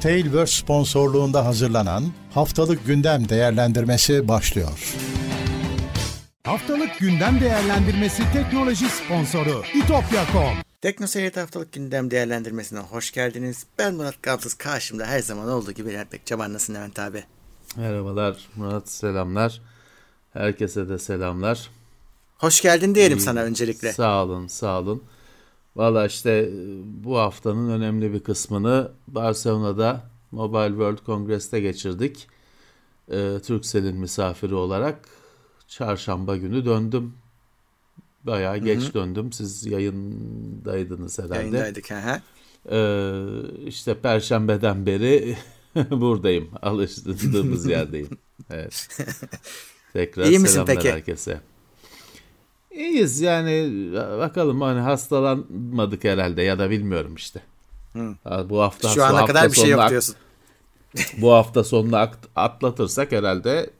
Tailverse sponsorluğunda hazırlanan Haftalık Gündem Değerlendirmesi başlıyor. Haftalık Gündem Değerlendirmesi teknoloji sponsoru itopya.com Tekno Seyret Haftalık Gündem Değerlendirmesi'ne hoş geldiniz. Ben Murat Gamsız karşımda her zaman olduğu gibi Levent Bekçaman nasılsın Levent abi? Merhabalar Murat selamlar. Herkese de selamlar. Hoş geldin diyelim İyi, sana öncelikle. Sağ olun sağ olun. Valla işte e, bu haftanın önemli bir kısmını Barcelona'da Mobile World Congress'te geçirdik. Ee, Turkcell'in misafiri olarak çarşamba günü döndüm. Bayağı geç Hı-hı. döndüm. Siz yayındaydınız herhalde. Yayındaydık. Hı Ee, işte perşembeden beri buradayım. Alıştığımız yerdeyim. Evet. Tekrar İyi misin selamlar peki? herkese. İyiyiz yani bakalım hani hastalanmadık herhalde ya da bilmiyorum işte. Hı. Bu hafta şu ana kadar bir şey yok diyorsun. bu hafta sonunu atlatırsak herhalde,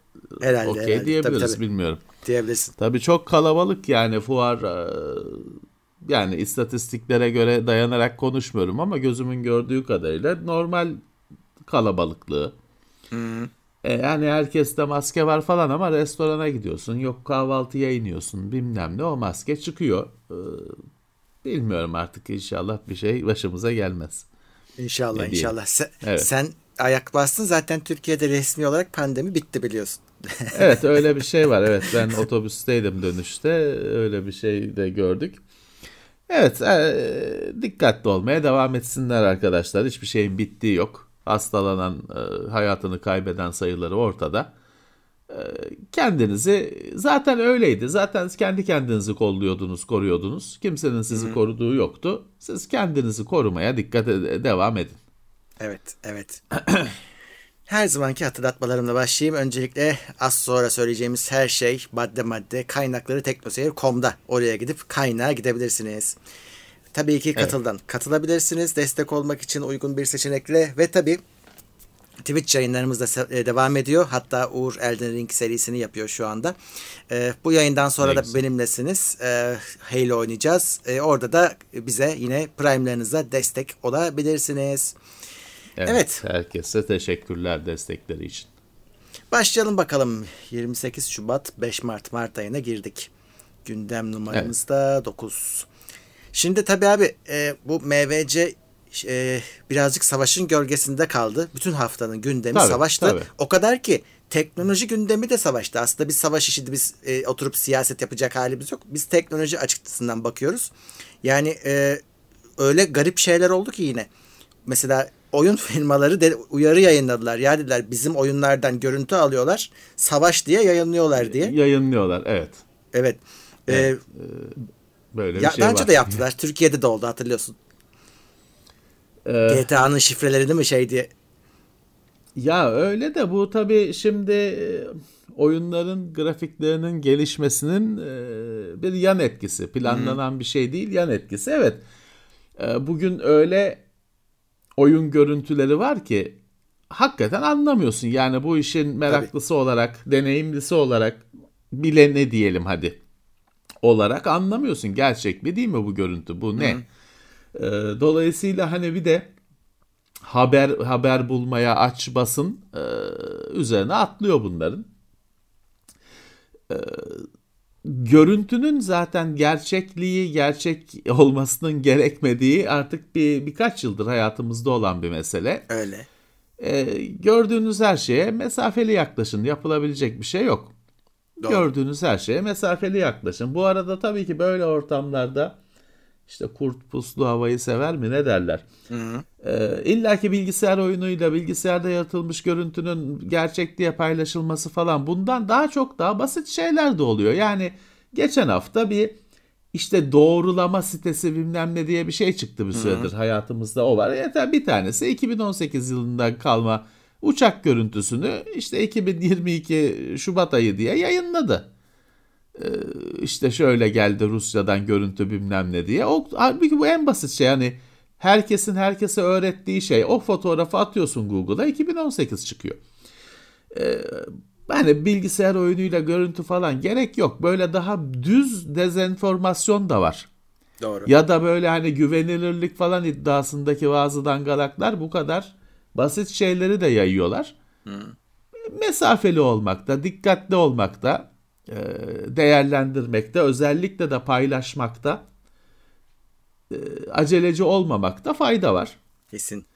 herhalde okey herhalde. diyebiliriz tabii, tabii. bilmiyorum. Diyebilirsin. Tabii çok kalabalık yani fuar e, yani istatistiklere göre dayanarak konuşmuyorum ama gözümün gördüğü kadarıyla normal kalabalıklığı. Hı. E yani herkeste maske var falan ama restorana gidiyorsun. Yok kahvaltıya iniyorsun bilmem ne o maske çıkıyor. Ee, bilmiyorum artık inşallah bir şey başımıza gelmez. İnşallah inşallah. Sen, evet. sen ayak bastın zaten Türkiye'de resmi olarak pandemi bitti biliyorsun. evet öyle bir şey var. Evet ben otobüsteydim dönüşte öyle bir şey de gördük. Evet e, dikkatli olmaya devam etsinler arkadaşlar. Hiçbir şeyin bittiği yok hastalanan, e, hayatını kaybeden sayıları ortada. E, kendinizi zaten öyleydi. Zaten kendi kendinizi kolluyordunuz, koruyordunuz. Kimsenin sizi Hı-hı. koruduğu yoktu. Siz kendinizi korumaya dikkat ed- devam edin. Evet, evet. Her zamanki hatırlatmalarımla başlayayım. Öncelikle az sonra söyleyeceğimiz her şey madde madde kaynakları teknoseyir.com'da. Oraya gidip kaynağa gidebilirsiniz. Tabii ki katıldan evet. katılabilirsiniz. Destek olmak için uygun bir seçenekle ve tabii Twitch yayınlarımız da e, devam ediyor. Hatta Uğur Elden Ring serisini yapıyor şu anda. Ee, bu yayından sonra da benimlesiniz. Ee, Halo oynayacağız. Orada da bize yine Prime'larınıza destek olabilirsiniz. Evet, evet. Herkese teşekkürler destekleri için. Başlayalım bakalım. 28 Şubat 5 Mart Mart ayına girdik. Gündem numaramız da 9. Şimdi tabii abi e, bu MVC e, birazcık savaşın gölgesinde kaldı. Bütün haftanın gündemi tabii, savaştı. Tabii. O kadar ki teknoloji gündemi de savaştı. Aslında biz savaş işi biz e, oturup siyaset yapacak halimiz yok. Biz teknoloji açısından bakıyoruz. Yani e, öyle garip şeyler oldu ki yine. Mesela oyun firmaları de uyarı yayınladılar. Ya dediler bizim oyunlardan görüntü alıyorlar. Savaş diye yayınlıyorlar diye. Yayınlıyorlar evet. Evet. evet. Ee, Böyle bir ya, şey daha önce de yaptılar. Türkiye'de de oldu hatırlıyorsun. Ee, GTA'nın şifreleri değil mi şey diye. Ya öyle de bu tabii şimdi e, oyunların grafiklerinin gelişmesinin e, bir yan etkisi. Planlanan hmm. bir şey değil yan etkisi. Evet e, bugün öyle oyun görüntüleri var ki hakikaten anlamıyorsun. Yani bu işin meraklısı Tabii. olarak, deneyimlisi olarak bile ne diyelim hadi olarak anlamıyorsun. Gerçek mi değil mi bu görüntü? Bu ne? Ee, dolayısıyla hani bir de haber haber bulmaya aç basın e, üzerine atlıyor bunların. E, görüntünün zaten gerçekliği gerçek olmasının gerekmediği artık bir birkaç yıldır hayatımızda olan bir mesele. Öyle. E, gördüğünüz her şeye mesafeli yaklaşın. Yapılabilecek bir şey yok. Doğru. Gördüğünüz her şeye mesafeli yaklaşın. Bu arada tabii ki böyle ortamlarda işte kurt puslu havayı sever mi ne derler. Hı hı. Ee, İlla ki bilgisayar oyunuyla bilgisayarda yaratılmış görüntünün gerçek diye paylaşılması falan bundan daha çok daha basit şeyler de oluyor. Yani geçen hafta bir işte doğrulama sitesi bilmem ne diye bir şey çıktı bir süredir hı hı. hayatımızda o var. Yeter bir tanesi 2018 yılından kalma uçak görüntüsünü işte 2022 Şubat ayı diye yayınladı. Ee, işte şöyle geldi Rusya'dan görüntü bilmem ne diye. O, halbuki bu en basit şey yani herkesin herkese öğrettiği şey. O fotoğrafı atıyorsun Google'a 2018 çıkıyor. Ee, yani bilgisayar oyunuyla görüntü falan gerek yok. Böyle daha düz dezenformasyon da var. Doğru. Ya da böyle hani güvenilirlik falan iddiasındaki bazı dangalaklar bu kadar basit şeyleri de yayıyorlar. Hı. Mesafeli olmakta, dikkatli olmakta, e, değerlendirmekte, özellikle de paylaşmakta, e, aceleci olmamakta fayda var. Kesin.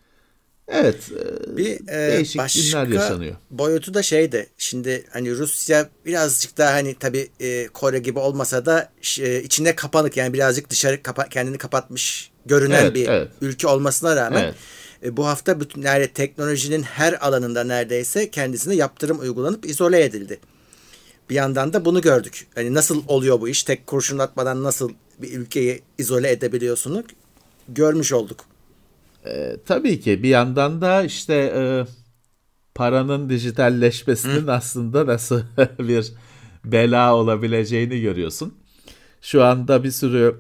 Evet. E, bir değişik başka günler yaşanıyor. boyutu da şeydi. Şimdi hani Rusya birazcık daha hani tabii e, Kore gibi olmasa da e, içine kapanık yani birazcık dışarı kapa, kendini kapatmış görünen evet, bir evet. ülke olmasına rağmen evet. E, bu hafta bütün yani teknolojinin her alanında neredeyse kendisine yaptırım uygulanıp izole edildi. Bir yandan da bunu gördük. Hani nasıl oluyor bu iş? Tek kurşun atmadan nasıl bir ülkeyi izole edebiliyorsunuz? Görmüş olduk. E, tabii ki bir yandan da işte e, paranın dijitalleşmesinin Hı. aslında nasıl bir bela olabileceğini görüyorsun. Şu anda bir sürü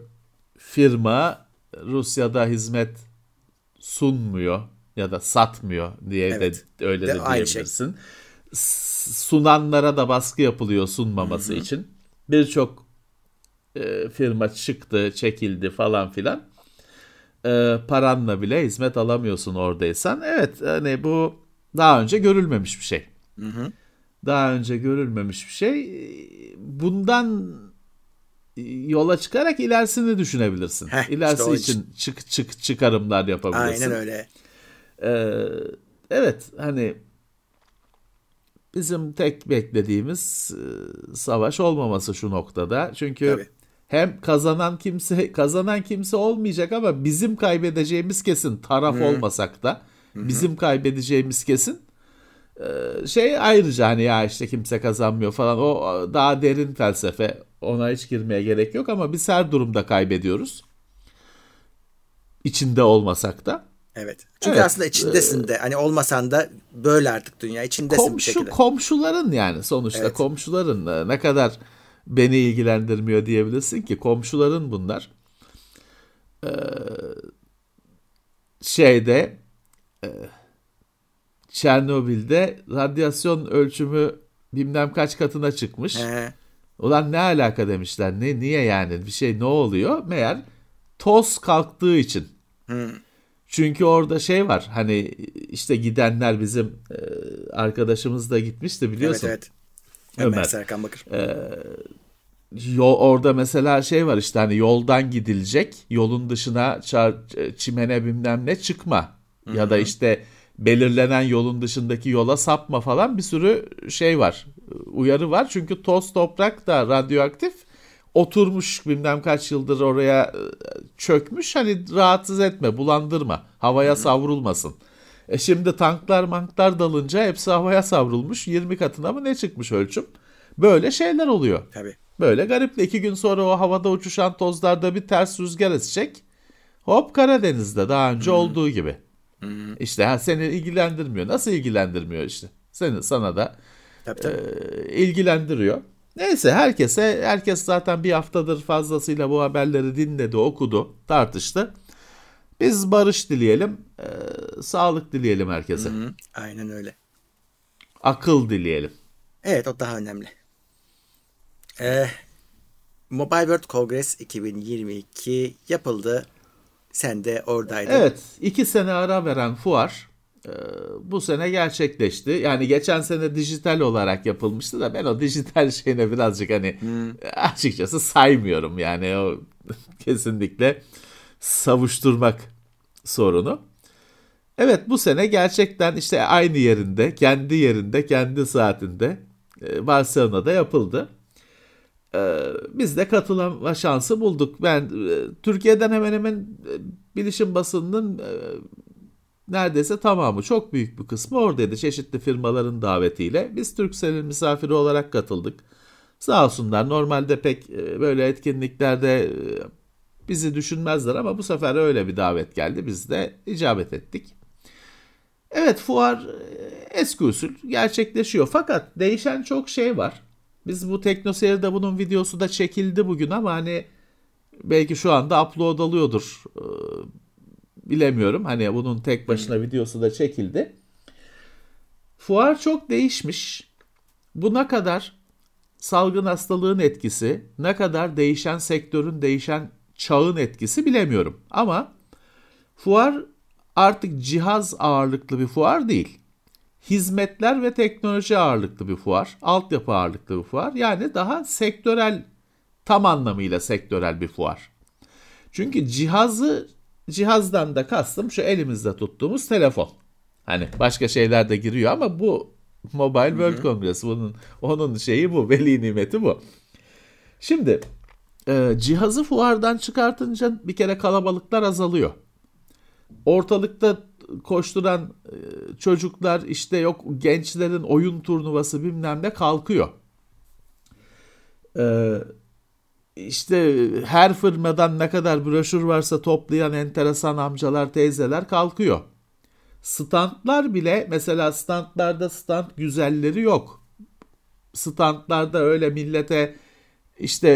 firma Rusya'da hizmet sunmuyor ya da satmıyor diye evet. de öyle de, de diyebilirsin. Şey. Sunanlara da baskı yapılıyor sunmaması Hı-hı. için. Birçok e, firma çıktı, çekildi falan filan e, paranla bile hizmet alamıyorsun oradaysan. Evet hani bu daha önce görülmemiş bir şey. Hı hı. Daha önce görülmemiş bir şey. Bundan yola çıkarak ilerisini düşünebilirsin. Heh, İlerisi işte için, için çık çık çıkarımlar yapabilirsin. Aynen öyle. Ee, evet hani bizim tek beklediğimiz e, savaş olmaması şu noktada. Çünkü Tabii hem kazanan kimse kazanan kimse olmayacak ama bizim kaybedeceğimiz kesin taraf Hı. olmasak da Hı-hı. bizim kaybedeceğimiz kesin şey ayrıca hani ya işte kimse kazanmıyor falan o daha derin felsefe ona hiç girmeye gerek yok ama biz her durumda kaybediyoruz içinde olmasak da Evet. Çünkü evet. aslında içindesin de. Hani olmasan da böyle artık dünya. içindesin Komşu, bir şekilde. Komşuların yani sonuçta evet. komşuların e, ne kadar beni ilgilendirmiyor diyebilirsin ki komşuların bunlar. Ee, şeyde e, Çernobil'de radyasyon ölçümü bilmem kaç katına çıkmış. He. Ulan ne alaka demişler. Ne niye yani bir şey ne oluyor? Meğer toz kalktığı için. Hmm. Çünkü orada şey var. Hani işte gidenler bizim e, arkadaşımız da gitmişti biliyorsun. Evet evet. Ömer, Ömer Serkan Bakır. Ee, yol, orada mesela şey var işte hani yoldan gidilecek. Yolun dışına çar, çimene bilmem ne çıkma. Hı-hı. Ya da işte belirlenen yolun dışındaki yola sapma falan bir sürü şey var. Uyarı var. Çünkü toz toprak da radyoaktif oturmuş bilmem kaç yıldır oraya e, çökmüş. Hani rahatsız etme, bulandırma. Havaya savrulmasın. E şimdi tanklar manklar dalınca hepsi havaya savrulmuş. 20 katına mı ne çıkmış ölçüm? Böyle şeyler oluyor. Tabii. Böyle garip. iki gün sonra o havada uçuşan tozlarda bir ters rüzgar esecek. Hop Karadeniz'de daha önce hmm. olduğu gibi. Hmm. İşte ha, seni ilgilendirmiyor. Nasıl ilgilendirmiyor işte? Seni sana da tabii, tabii. E, ilgilendiriyor. Neyse herkese herkes zaten bir haftadır fazlasıyla bu haberleri dinledi, okudu, tartıştı. Biz barış dileyelim, e, sağlık dileyelim herkese. Hı hı, aynen öyle. Akıl dileyelim. Evet o daha önemli. Ee, Mobile World Congress 2022 yapıldı. Sen de oradaydın. Evet. iki sene ara veren fuar e, bu sene gerçekleşti. Yani geçen sene dijital olarak yapılmıştı da ben o dijital şeyine birazcık hani hmm. açıkçası saymıyorum. Yani o kesinlikle savuşturmak sorunu. Evet bu sene gerçekten işte aynı yerinde, kendi yerinde, kendi saatinde e, Barcelona'da yapıldı. E, biz de katılma şansı bulduk. Ben e, Türkiye'den hemen hemen bilişim basınının neredeyse tamamı, çok büyük bir kısmı oradaydı. Çeşitli firmaların davetiyle. Biz Türkcell'in misafiri olarak katıldık. Sağ olsunlar normalde pek böyle etkinliklerde bizi düşünmezler ama bu sefer öyle bir davet geldi. Biz de icabet ettik. Evet fuar e, eski usul gerçekleşiyor. Fakat değişen çok şey var. Biz bu teknoseyirde bunun videosu da çekildi bugün ama hani belki şu anda upload alıyordur. Ee, bilemiyorum. Hani bunun tek başına videosu da çekildi. Fuar çok değişmiş. Bu ne kadar salgın hastalığın etkisi, ne kadar değişen sektörün, değişen çağın etkisi bilemiyorum. Ama fuar artık cihaz ağırlıklı bir fuar değil. Hizmetler ve teknoloji ağırlıklı bir fuar, altyapı ağırlıklı bir fuar. Yani daha sektörel, tam anlamıyla sektörel bir fuar. Çünkü cihazı, cihazdan da kastım şu elimizde tuttuğumuz telefon. Hani başka şeyler de giriyor ama bu Mobile World Congress bunun onun şeyi bu, veli nimeti bu. Şimdi e, cihazı fuardan çıkartınca bir kere kalabalıklar azalıyor. Ortalıkta koşturan e, çocuklar işte yok gençlerin oyun turnuvası bilmem ne kalkıyor. Ee, işte her firmadan ne kadar broşür varsa toplayan enteresan amcalar teyzeler kalkıyor. Standlar bile mesela standlarda stand güzelleri yok. Standlarda öyle millete işte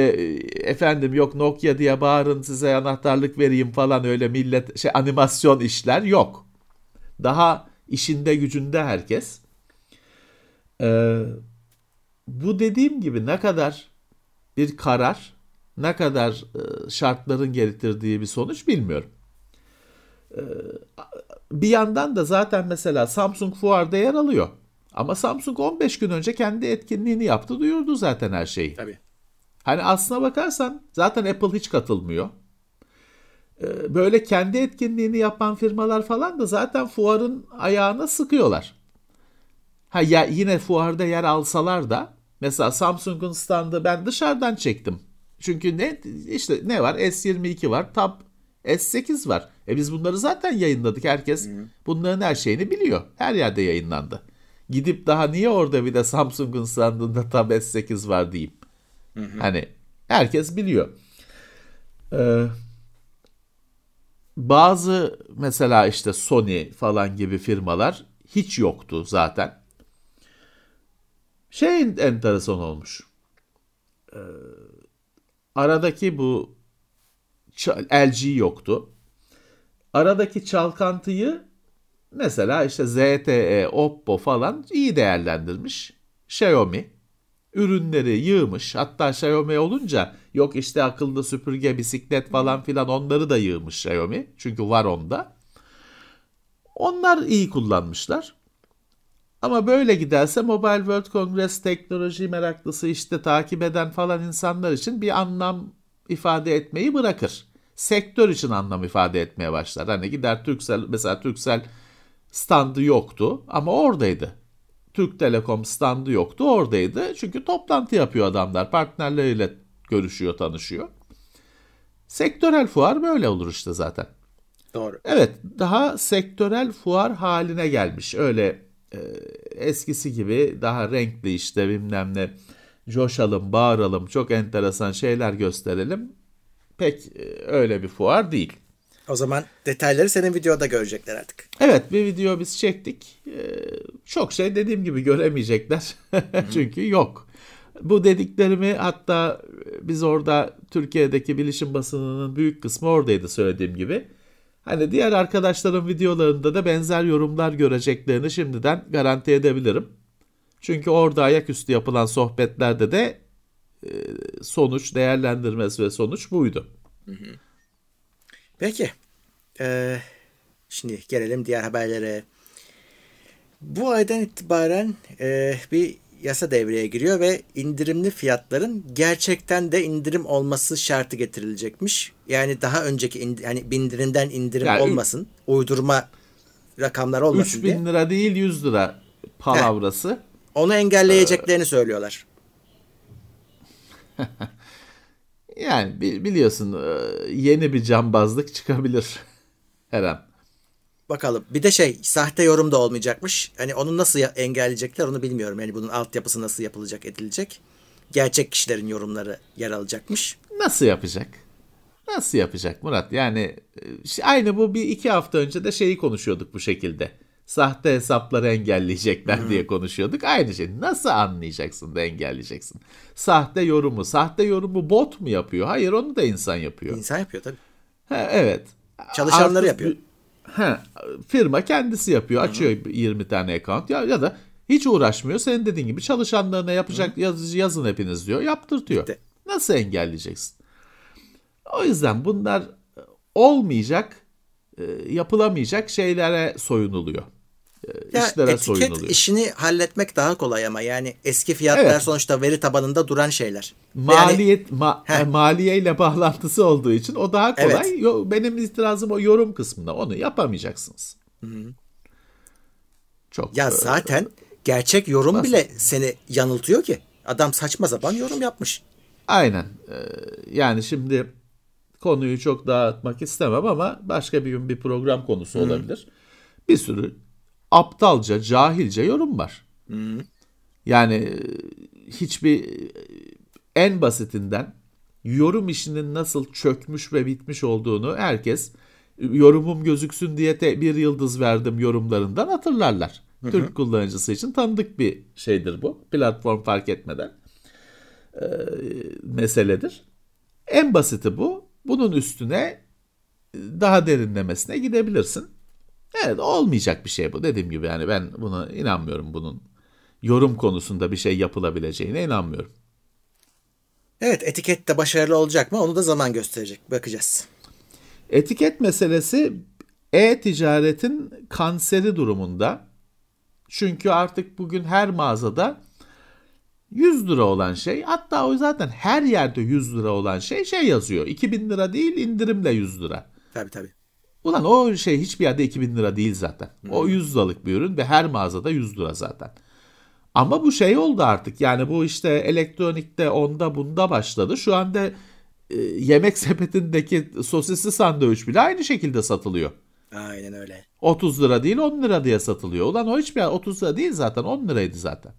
efendim yok Nokia diye bağırın size anahtarlık vereyim falan öyle millet şey animasyon işler yok. Daha işinde gücünde herkes. Ee, bu dediğim gibi ne kadar bir karar, ne kadar e, şartların getirdiği bir sonuç bilmiyorum. Ee, bir yandan da zaten mesela Samsung fuarda yer alıyor. Ama Samsung 15 gün önce kendi etkinliğini yaptı, duyurdu zaten her şeyi. Tabii. Hani aslına bakarsan zaten Apple hiç katılmıyor. Ee, böyle kendi etkinliğini yapan firmalar falan da zaten fuarın ayağına sıkıyorlar. Ha ya yine fuarda yer alsalar da mesela Samsung'un standı ben dışarıdan çektim. Çünkü ne işte ne var? S22 var, Tab S8 var. E biz bunları zaten yayınladık. Herkes bunların her şeyini biliyor. Her yerde yayınlandı. Gidip daha niye orada bir de Samsung'un standında Tab S8 var diyeyim. Hani herkes biliyor. Ee, bazı mesela işte Sony falan gibi firmalar hiç yoktu zaten. Şey enteresan olmuş. Ee, aradaki bu LG yoktu. Aradaki çalkantıyı mesela işte ZTE, Oppo falan iyi değerlendirmiş. Xiaomi ürünleri yığmış. Hatta Xiaomi olunca yok işte akıllı süpürge, bisiklet falan filan onları da yığmış Xiaomi. Çünkü var onda. Onlar iyi kullanmışlar. Ama böyle giderse Mobile World Congress teknoloji meraklısı işte takip eden falan insanlar için bir anlam ifade etmeyi bırakır. Sektör için anlam ifade etmeye başlar. Hani gider Türksel mesela Türksel standı yoktu ama oradaydı. Türk Telekom standı yoktu oradaydı. Çünkü toplantı yapıyor adamlar. Partnerleriyle görüşüyor, tanışıyor. Sektörel fuar böyle olur işte zaten. Doğru. Evet daha sektörel fuar haline gelmiş. Öyle e, eskisi gibi daha renkli işte bilmem ne coşalım, bağıralım, çok enteresan şeyler gösterelim. Pek e, öyle bir fuar değil. O zaman detayları senin videoda görecekler artık. Evet bir video biz çektik. Ee, çok şey dediğim gibi göremeyecekler. Çünkü yok. Bu dediklerimi hatta biz orada Türkiye'deki bilişim basınının büyük kısmı oradaydı söylediğim gibi. Hani diğer arkadaşların videolarında da benzer yorumlar göreceklerini şimdiden garanti edebilirim. Çünkü orada ayaküstü yapılan sohbetlerde de e, sonuç, değerlendirmesi ve sonuç buydu. Peki. Ee, şimdi gelelim diğer haberlere. Bu aydan itibaren e, bir yasa devreye giriyor ve indirimli fiyatların gerçekten de indirim olması şartı getirilecekmiş. Yani daha önceki indi, hani indirimden indirim yani olmasın. Ü- uydurma rakamlar olmasın 3 bin diye. lira değil 100 lira palavrası. Heh, onu engelleyeceklerini ee, söylüyorlar. yani biliyorsun yeni bir cambazlık çıkabilir her an. Bakalım. Bir de şey sahte yorum da olmayacakmış. Hani onu nasıl engelleyecekler onu bilmiyorum. Yani bunun altyapısı nasıl yapılacak edilecek. Gerçek kişilerin yorumları yer alacakmış. Nasıl yapacak? Nasıl yapacak Murat? Yani aynı bu bir iki hafta önce de şeyi konuşuyorduk bu şekilde. Sahte hesapları engelleyecekler hmm. diye konuşuyorduk. Aynı şey. Nasıl anlayacaksın da engelleyeceksin? Sahte yorumu. Sahte yorumu bot mu yapıyor? Hayır onu da insan yapıyor. İnsan yapıyor tabii. Ha, evet. Çalışanları Artık, yapıyor. He, firma kendisi yapıyor. Açıyor Hı-hı. 20 tane account ya, ya da hiç uğraşmıyor. Senin dediğin gibi çalışanlarına yapacak yaz, yazın hepiniz diyor. Yaptırtıyor. Bitti. Nasıl engelleyeceksin? O yüzden bunlar olmayacak e, yapılamayacak şeylere soyunuluyor. E, Ya işlere etiket soyunuluyor. işini halletmek daha kolay ama yani eski fiyatlar Evet. sonuçta veri tabanında duran şeyler. Yani Maliyet ma, Heh. maliyeyle bağlantısı olduğu için o daha kolay. Evet. Yo- benim itirazım o yorum kısmında. Onu yapamayacaksınız. Çok ya e, zaten gerçek yorum basit. bile seni yanıltıyor ki. Adam saçma sapan yorum yapmış. Aynen. Ee, yani şimdi konuyu çok dağıtmak istemem ama başka bir gün bir program konusu olabilir. Bir sürü aptalca, cahilce yorum var. Yani e, hiçbir e, en basitinden yorum işinin nasıl çökmüş ve bitmiş olduğunu herkes e, yorumum gözüksün diye te- bir yıldız verdim yorumlarından hatırlarlar. Türk kullanıcısı için tanıdık bir şeydir bu. Platform fark etmeden e, meseledir. En basiti bu. Bunun üstüne daha derinlemesine gidebilirsin. Evet olmayacak bir şey bu. Dediğim gibi yani ben buna inanmıyorum bunun yorum konusunda bir şey yapılabileceğine inanmıyorum. Evet etiket de başarılı olacak mı onu da zaman gösterecek. Bakacağız. Etiket meselesi e-ticaretin kanseri durumunda. Çünkü artık bugün her mağazada 100 lira olan şey hatta o zaten her yerde 100 lira olan şey şey yazıyor. 2000 lira değil indirimle 100 lira. Tabii tabii. Ulan o şey hiçbir yerde 2000 lira değil zaten. O 100 liralık bir ürün ve her mağazada 100 lira zaten. Ama bu şey oldu artık. Yani bu işte elektronikte onda bunda başladı. Şu anda e, yemek sepetindeki sosisli sandviç bile aynı şekilde satılıyor. Aynen öyle. 30 lira değil 10 lira diye satılıyor. Ulan o hiçbir 30 lira değil zaten 10 liraydı zaten.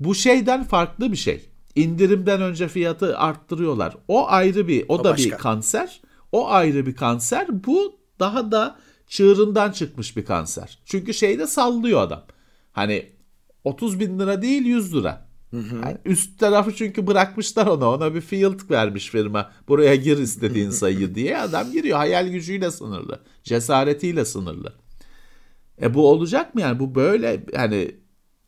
Bu şeyden farklı bir şey. İndirimden önce fiyatı arttırıyorlar. O ayrı bir, o, O da başka. bir kanser. O ayrı bir kanser. Bu daha da çığırından çıkmış bir kanser. Çünkü şeyde sallıyor adam. Hani 30 bin lira değil 100 lira. Yani üst tarafı çünkü bırakmışlar ona. Ona bir field vermiş firma. Buraya gir istediğin sayıyı diye. Adam giriyor. Hayal gücüyle sınırlı. Cesaretiyle sınırlı. E bu olacak mı yani? Bu böyle hani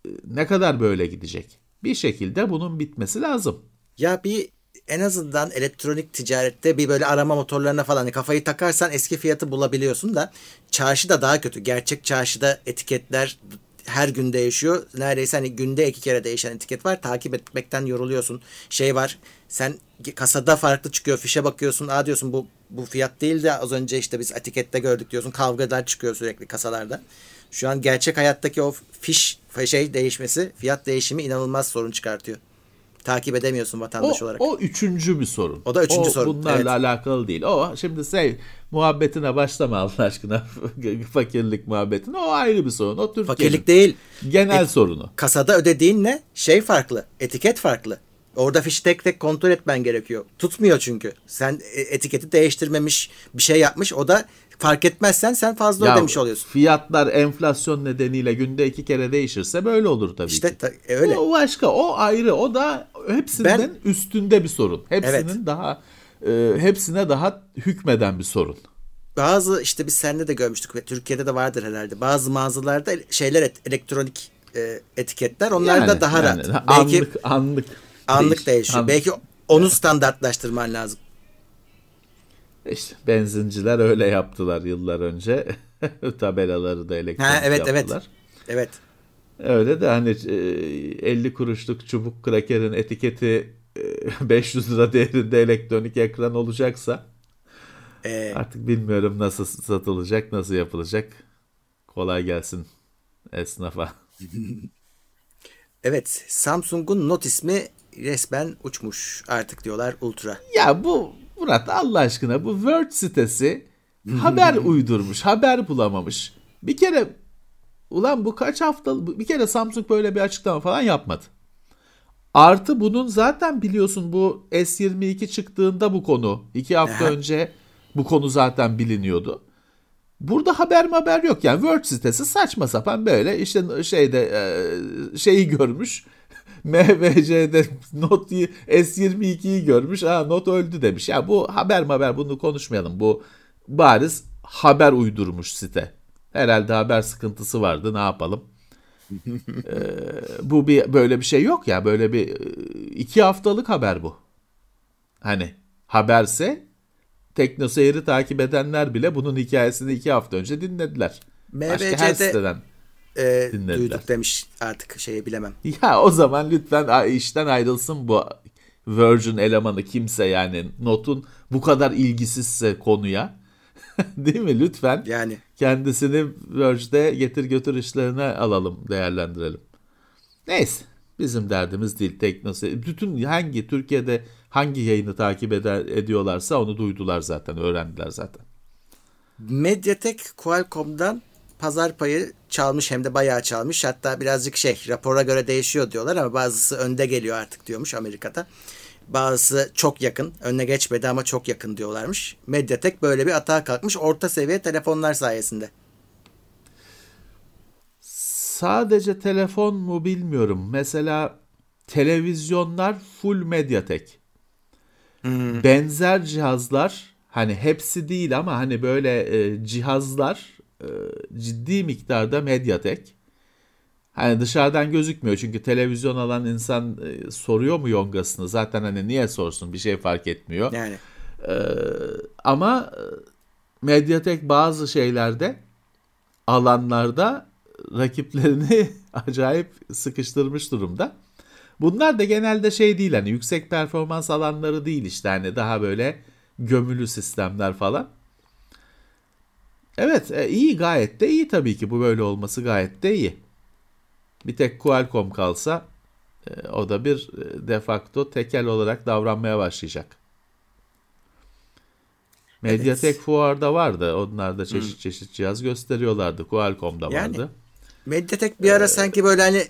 e, ne kadar böyle gidecek? Bir şekilde bunun bitmesi lazım. Ya bir en azından elektronik ticarette bir böyle arama motorlarına falan hani kafayı takarsan eski fiyatı bulabiliyorsun da çarşıda daha kötü. Gerçek çarşıda etiketler her gün değişiyor. Neredeyse hani günde iki kere değişen etiket var. Takip etmekten yoruluyorsun. Şey var. Sen kasada farklı çıkıyor. Fişe bakıyorsun. Aa diyorsun bu bu fiyat değil de az önce işte biz etikette gördük diyorsun. Kavgalar çıkıyor sürekli kasalarda. Şu an gerçek hayattaki o fiş şey değişmesi, fiyat değişimi inanılmaz sorun çıkartıyor. Takip edemiyorsun O, vatandaş olarak. o üçüncü bir sorun. O da üçüncü sorun, Bunlarla evet. alakalı değil. O şimdi şey muhabbetine başlama Allah aşkına. Fakirlik muhabbetine. O ayrı bir sorun. O Türkiye'nin Fakirlik değil. genel Et- sorunu. Kasada ödediğin ne? Şey farklı. Etiket farklı. Orada fişi tek tek kontrol etmen gerekiyor. Tutmuyor çünkü. Sen e, etiketi değiştirmemiş bir şey yapmış. O da fark etmezsen sen fazla Ya, ödemiş oluyorsun. Fiyatlar enflasyon nedeniyle günde iki kere değişirse böyle olur tabii İşte ki. ta- e, öyle. O başka, o ayrı, o da hepsinden Ben- üstünde bir sorun. Hepsinin Evet. daha e, hepsine daha hükmeden bir sorun. Bazı işte biz sende de görmüştük ve Türkiye'de de vardır herhalde. Bazı mağazalarda şeyler et- elektronik e, etiketler onlar da daha yani rahat. Anlık, Belki anlık, anlık değiş- değişiyor. anlık. Belki onu standartlaştırman lazım. İşte benzinciler öyle yaptılar yıllar önce. Tabelaları da elektronik Ha, evet, evet. yaptılar. Evet. Öyle de hani e, 50 kuruşluk çubuk krakerin etiketi e, 500 lira değerinde elektronik ekran olacaksa Ee, artık bilmiyorum nasıl satılacak, nasıl yapılacak. Kolay gelsin esnafa. evet. Samsung'un Note ismi resmen uçmuş artık diyorlar Ultra. Ya bu Murat Allah aşkına bu Word sitesi haber uydurmuş, haber bulamamış. Bir kere ulan bu kaç hafta bir kere Samsung böyle bir açıklama falan yapmadı. Artı bunun zaten biliyorsun bu S22 çıktığında bu konu iki hafta önce bu konu zaten biliniyordu. Burada haber mi haber yok yani Word sitesi saçma sapan böyle işte şeyde e, şeyi görmüş MVC'de Note S22'yi görmüş ha Not öldü demiş. Ya bu haber mi haber bunu konuşmayalım bu bariz haber uydurmuş site. Herhalde haber sıkıntısı vardı ne yapalım. Ee, bu bir böyle bir şey yok ya böyle bir e, iki haftalık haber bu. Hani haberse Tekno Seyir'i takip edenler bile bunun hikayesini iki hafta önce dinlediler. Başka her MVC'de siteden. E, dinlediler. duyduk demiş artık şeyi bilemem. Ya o zaman lütfen işten ayrılsın bu Virgin elemanı kimse yani notun bu kadar ilgisizse konuya. Değil mi? Lütfen Yani kendisini Verge'de getir götür işlerine alalım, değerlendirelim. Neyse. Bizim derdimiz değil teknosi. Bütün hangi Türkiye'de hangi yayını takip eder, ediyorlarsa onu duydular zaten, öğrendiler zaten. Mediatek Qualcomm'dan pazar payı çalmış hem de bayağı çalmış. Hatta birazcık şey rapora göre değişiyor diyorlar ama bazısı önde geliyor artık diyormuş Amerika'da. Bazısı çok yakın. Önüne geçmedi ama çok yakın diyorlarmış. Mediatek böyle bir atağa kalkmış orta seviye telefonlar sayesinde. Sadece telefon mu bilmiyorum. Mesela televizyonlar full Mediatek. Benzer cihazlar hani hepsi değil ama hani böyle e, cihazlar e, ciddi miktarda Mediatek. Hani dışarıdan gözükmüyor çünkü televizyon alan insan e, soruyor mu yongasını zaten hani niye sorsun bir şey fark etmiyor. Yani Ama e, Mediatek bazı şeylerde alanlarda rakiplerini acayip sıkıştırmış durumda. Bunlar da genelde şey değil hani yüksek performans alanları değil işte hani daha böyle gömülü sistemler falan. Evet e, iyi gayet de iyi tabii ki bu böyle olması gayet de iyi. Bir tek Qualcomm kalsa e, o da bir e, de facto tekel olarak davranmaya başlayacak. Mediatek fuarda vardı. Onlar da çeşit çeşit cihaz gösteriyorlardı. Qualcomm'da Yani, vardı. Mediatek bir ara sanki böyle hani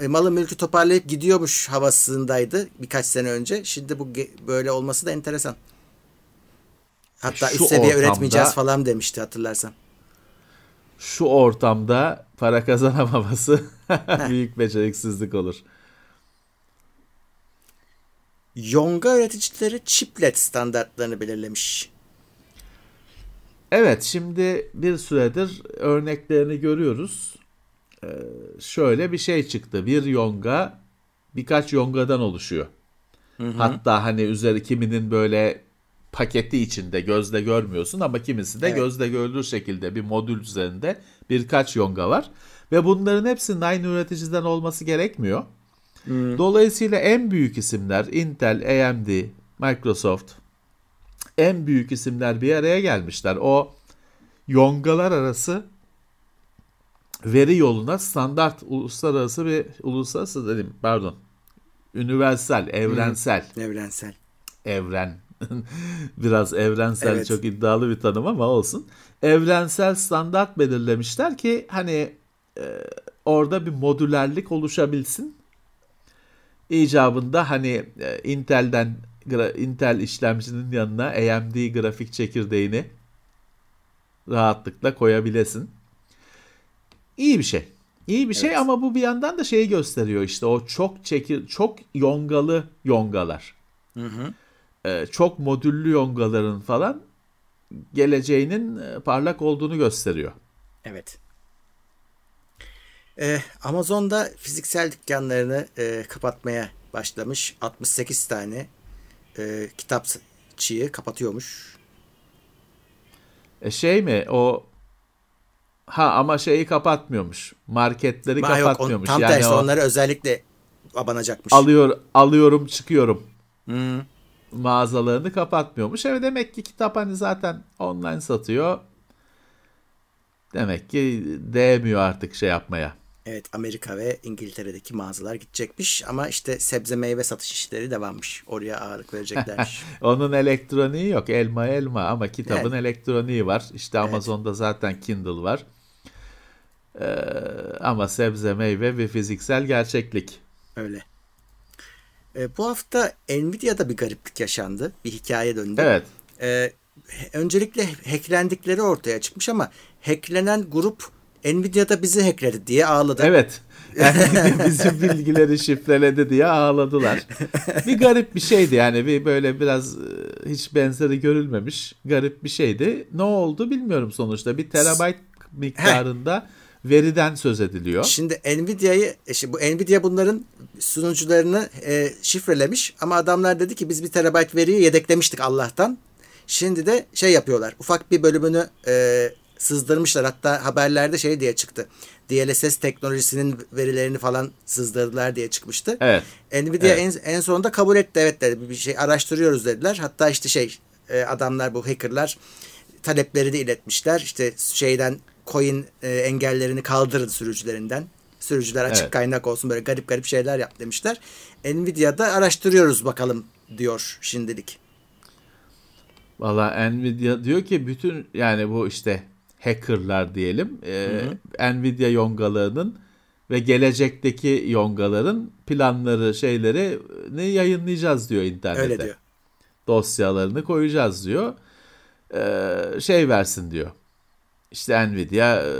e, malı mülkü toparlayıp gidiyormuş havasındaydı birkaç sene önce. Şimdi bu böyle olması da enteresan. Hatta üst seviye ortamda- üretmeyeceğiz falan demişti hatırlarsan. Şu ortamda para kazanamaması büyük beceriksizlik olur. Yonga üreticileri chiplet standartlarını belirlemiş. Evet şimdi bir süredir örneklerini görüyoruz. Ee, şöyle bir şey çıktı. Bir yonga birkaç yongadan oluşuyor. Hatta hani üzeri kiminin böyle paketi içinde gözle görmüyorsun ama kimisi de Evet. gözle görülür şekilde bir modül üzerinde birkaç yonga var. Ve bunların hepsinin aynı üreticiden olması gerekmiyor. Dolayısıyla en büyük isimler Intel, AMD, Microsoft en büyük isimler bir araya gelmişler. O yongalar arası veri yoluna standart uluslararası bir uluslararası dedim pardon universal, evrensel, Evrensel. evren biraz evrensel Evet. çok iddialı bir tanım ama olsun. Evrensel standart belirlemişler ki hani e, orada bir modülerlik oluşabilsin. İcabında hani e, Intel'den Intel işlemcinin yanına AMD grafik çekirdeğini rahatlıkla koyabilesin. İyi bir şey. İyi bir şey Evet. ama bu bir yandan da şeyi gösteriyor işte o çok çekir çok yongalı yongalar. Ee, çok modüllü yongaların falan geleceğinin e, parlak olduğunu gösteriyor. Evet. Ee, Amazon'da fiziksel dükkanlarını e, kapatmaya başlamış. 68 tane e, kitapçıyı kapatıyormuş. E şey mi o ha ama şeyi kapatmıyormuş. Marketleri Ha, yok, on- kapatmıyormuş. tam yani tersi o onları özellikle abanacakmış. alıyor alıyorum çıkıyorum Hı. Mağazalarını kapatmıyormuş. Evet demek ki kitap hani zaten online satıyor. Demek ki değmiyor artık şey yapmaya. Evet Amerika ve İngiltere'deki mağazalar gidecekmiş ama işte sebze meyve satış işleri devammış. Oraya ağırlık vereceklermiş. Onun elektroniği yok. Elma elma ama kitabın Evet. elektroniği var. İşte Amazon'da zaten Kindle var. Ee, ama sebze meyve ve fiziksel gerçeklik. Öyle. E, bu hafta Nvidia'da bir gariplik yaşandı. Bir hikaye döndü. Evet. E, öncelikle hacklendikleri ortaya çıkmış ama hacklenen grup Nvidia'da bizi hackledi diye ağladı. Evet. Yani bizim bilgileri şifreledi diye ağladılar. Bir garip bir şeydi yani bir böyle biraz e, hiç benzeri görülmemiş garip bir şeydi. Ne oldu bilmiyorum sonuçta. Bir terabayt miktarında veriden söz ediliyor. Şimdi Nvidia'yı e, şimdi bu Nvidia bunların sunucularını e, şifrelemiş ama adamlar dedi ki biz bir terabayt veriyi yedeklemiştik Allah'tan. Şimdi de şey yapıyorlar. Ufak bir bölümünü e, sızdırmışlar. Hatta haberlerde şey diye çıktı. DLSS teknolojisinin verilerini falan sızdırdılar diye çıkmıştı. Evet. Nvidia Evet. en, en sonunda kabul etti. Evet dedi bir şey araştırıyoruz dediler. Hatta işte şey e, adamlar bu hackerlar talepleri de iletmişler. İşte şeyden coin e, engellerini kaldırın sürücülerinden. Sürücüler açık Evet. kaynak olsun böyle garip garip şeyler yap demişler. Nvidia'da araştırıyoruz bakalım diyor şimdilik. Valla Nvidia diyor ki bütün yani bu işte hackerlar diyelim e, Nvidia yongalarının ve gelecekteki yongaların planları şeyleri ne yayınlayacağız diyor internette. Öyle diyor. Dosyalarını koyacağız diyor. E, şey versin diyor. İşte Nvidia e,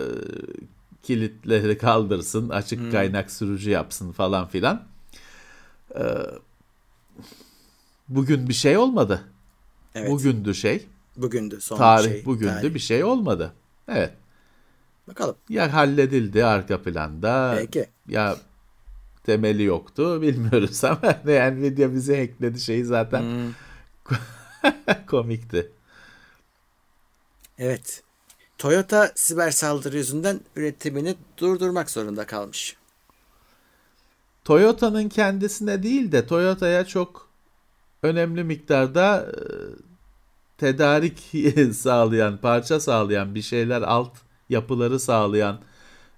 kilitleri kaldırsın, açık kaynak sürücü yapsın falan filan. E, bugün bir şey olmadı. Evet. Bugündü şey. Bugündü son Tarih şey. bugündü tarih. bir şey olmadı. Evet. Bakalım. Ya halledildi arka planda. Peki. Ya temeli yoktu bilmiyoruz ama ne Nvidia bizi hackledi şeyi zaten Hmm. komikti. Evet. Toyota siber saldırı yüzünden üretimini durdurmak zorunda kalmış. Toyota'nın kendisine değil de Toyota'ya çok önemli miktarda e, tedarik sağlayan, parça sağlayan bir şeyler alt yapıları sağlayan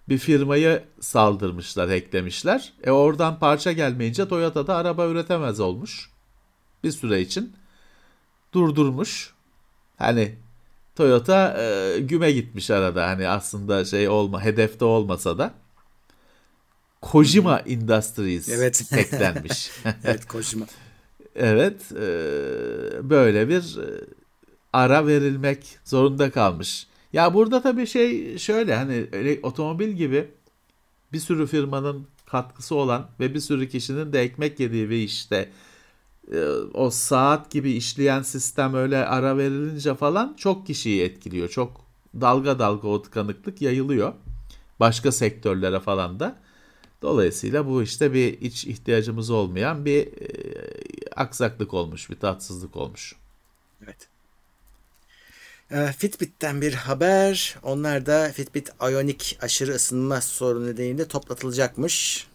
bir firmayı saldırmışlar, hacklemişler. E oradan parça gelmeyince Toyota'da araba üretemez olmuş. Bir süre için durdurmuş. Hani Toyota e, güme gitmiş arada. Hani aslında şey olma, hedefte olmasa da. Kojima Industries Evet. hacklenmiş. Evet Kojima. Evet, e, böyle bir e, ara verilmek zorunda kalmış. Ya burada tabii şey şöyle hani öyle otomobil gibi bir sürü firmanın katkısı olan ve bir sürü kişinin de ekmek yediği bir işte o saat gibi işleyen sistem öyle ara verilince falan çok kişiyi etkiliyor. Çok dalga dalga o tıkanıklık yayılıyor. Başka sektörlere falan da. Dolayısıyla bu işte bir iç ihtiyacımız olmayan bir e, aksaklık olmuş, bir tatsızlık olmuş. Evet. Ee, Fitbit'ten bir haber. Onlar da Fitbit Ionic aşırı ısınma sorunu nedeniyle toplatılacakmış.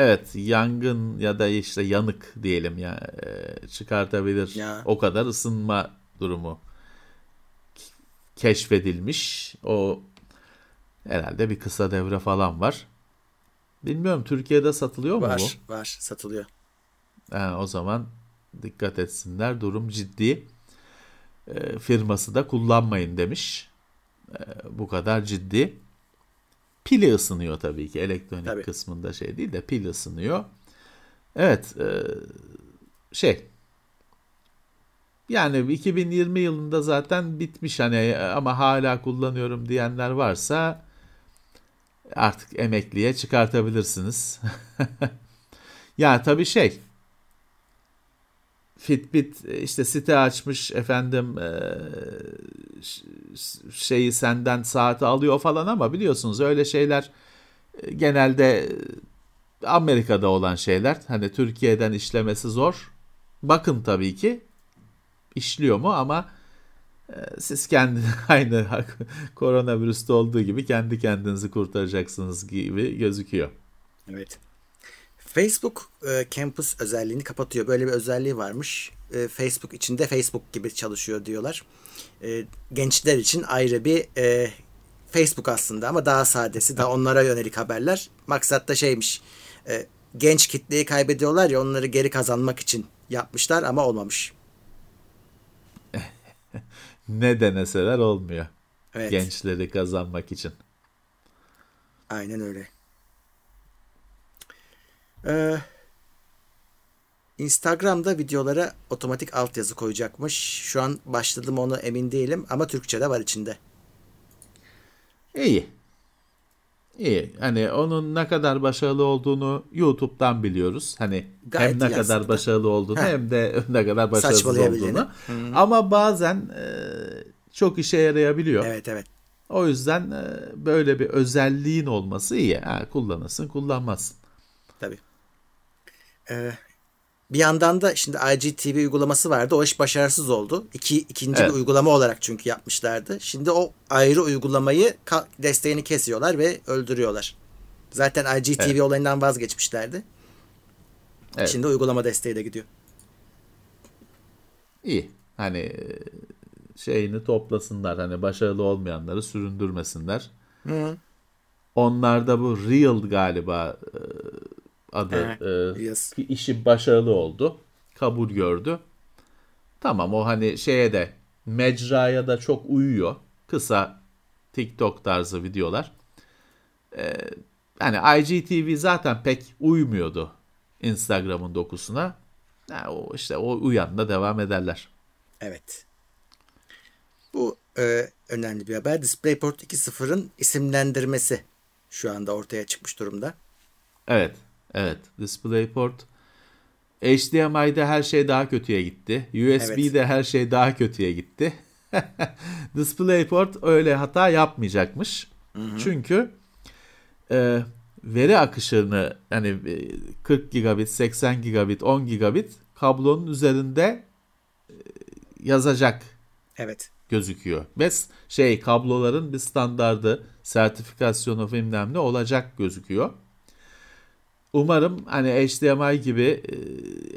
Evet, yangın ya da işte yanık diyelim ya e, çıkartabilir. Ya. O kadar ısınma durumu keşfedilmiş. O herhalde bir kısa devre falan var. Bilmiyorum Türkiye'de satılıyor mu bu? Var, var, satılıyor. Ha, o zaman dikkat etsinler. Durum ciddi. E, firması da kullanmayın demiş. E, bu kadar ciddi. Pili ısınıyor tabii ki. Elektronik Tabii. kısmında şey değil de pil ısınıyor. Evet. e, şey. Yani 2020 yılında zaten bitmiş hani ama hala kullanıyorum diyenler varsa artık emekliye çıkartabilirsiniz. ya tabii şey Fitbit e, işte site açmış efendim e, şeyi senden saati alıyor falan ama biliyorsunuz öyle şeyler e, genelde Amerika'da olan şeyler. Hani Türkiye'den işlemesi zor. Bakın tabii ki işliyor mu ama siz kendi aynı koronavirüste olduğu gibi kendi kendinizi kurtaracaksınız gibi gözüküyor. Evet. Facebook e, Campus özelliğini kapatıyor. Böyle bir özelliği varmış. E, Facebook içinde Facebook gibi çalışıyor diyorlar. E, gençler için ayrı bir e, Facebook aslında ama daha sadesi, daha onlara yönelik haberler. Maksat da şeymiş. e, genç kitleyi kaybediyorlar ya onları geri kazanmak için yapmışlar ama olmamış. Ne deneseler olmuyor. Evet. Gençleri kazanmak için. Aynen öyle. Ee, Instagram'da videolara otomatik altyazı koyacakmış. Şu an başladım onu emin değilim ama Türkçe de var içinde. İyi. İyi. Hani onun ne kadar başarılı olduğunu YouTube'dan biliyoruz. Hani Gayet hem ne kadar aslında. başarılı olduğunu Heh. hem de ne kadar başarısız olduğunu. Ama bazen e, çok işe yarayabiliyor. Evet evet. O yüzden e, böyle bir özelliğin olması iyi. Ha, kullanırsın, kullanmazsın. Ee, bir yandan da şimdi IGTV uygulaması vardı. O iş başarısız oldu. İki, ikinci Evet. bir uygulama olarak çünkü yapmışlardı. Şimdi o ayrı uygulamayı desteğini kesiyorlar ve öldürüyorlar. Zaten IGTV Evet. olayından vazgeçmişlerdi. Evet. Şimdi uygulama desteği de gidiyor. İyi. Hani e, şeyini toplasınlar. Hani başarılı olmayanları süründürmesinler. Onlarda bu Real galiba e, adı Evet, e, yes. işi başarılı oldu. Kabul gördü. Tamam o hani şeye de mecraya da çok uyuyor. Kısa TikTok tarzı videolar. Ee, hani IGTV zaten pek uymuyordu Instagram'ın dokusuna. Ha, o işte o uyan da devam ederler. Evet. Bu e, önemli bir haber. DisplayPort 2.0'ın isimlendirmesi şu anda ortaya çıkmış durumda. Evet, evet. DisplayPort HDMI'de her şey daha kötüye gitti. USB'de her şey daha kötüye gitti. DisplayPort öyle hata yapmayacakmış. Çünkü e, veri akışını e, 40 gigabit, 80 gigabit, 10 gigabit kablonun üzerinde e, yazacak Evet. gözüküyor. Ve şey kabloların bir standardı, sertifikasyonu bilmem ne olacak gözüküyor. Umarım hani HDMI gibi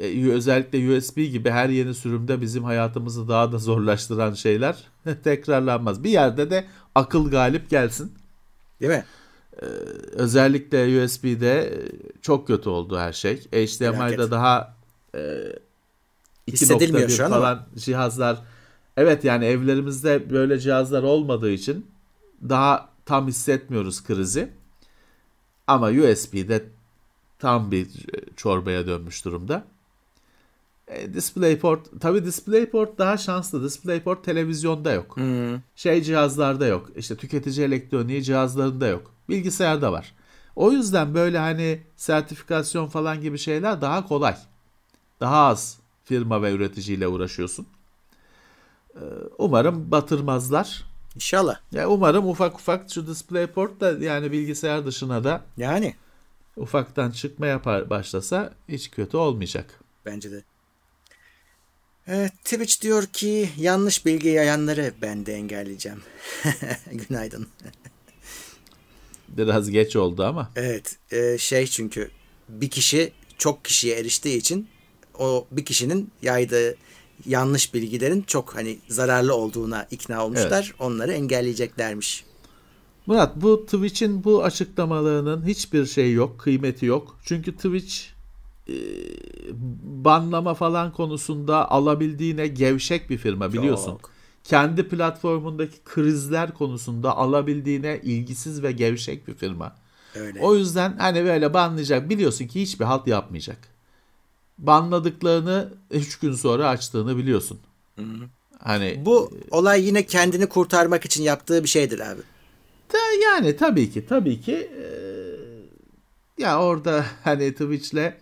e, özellikle USB gibi her yeni sürümde bizim hayatımızı daha da zorlaştıran şeyler tekrarlanmaz. Bir yerde de akıl galip gelsin. Değil mi? Özellikle USB'de e, çok kötü oldu her şey. HDMI'de daha e, Hissedilmiyor 2.1 şu an ama. falan cihazlar. Evet yani evlerimizde böyle cihazlar olmadığı için daha tam hissetmiyoruz krizi. Ama USB'de tam bir çorbaya dönmüş durumda. E, DisplayPort, tabii DisplayPort daha şanslı. DisplayPort televizyonda yok. Şey cihazlarda yok. İşte tüketici elektroniği cihazlarında yok. Bilgisayarda var. O yüzden böyle hani sertifikasyon falan gibi şeyler daha kolay. Daha az firma ve üreticiyle uğraşıyorsun. Ee, Umarım batırmazlar. İnşallah. Ya umarım ufak ufak şu DisplayPort da yani bilgisayar dışına da Yani ufaktan çıkma yapar başlasa hiç kötü olmayacak. bence de. Evet, Twitch diyor ki yanlış bilgi yayanları ben de engelleyeceğim. Günaydın. Biraz geç oldu ama. Evet e, şey çünkü bir kişi çok kişiye eriştiği için o bir kişinin yaydığı yanlış bilgilerin çok hani zararlı olduğuna ikna olmuşlar. Onları engelleyeceklermiş. Murat bu Twitch'in bu açıklamalarının hiçbir şey yok, kıymeti yok. Çünkü Twitch e, banlama falan konusunda alabildiğine gevşek bir firma biliyorsun. Çok. Kendi platformundaki krizler konusunda alabildiğine ilgisiz ve gevşek bir firma. Öyle. O yüzden hani böyle banlayacak biliyorsun ki hiçbir halt yapmayacak. Banladıklarını 3 gün sonra açtığını biliyorsun. Hani Bu olay yine kendini kurtarmak için yaptığı bir şeydir abi. Da yani tabii ki tabii ki eee, ya orada hani Twitch'le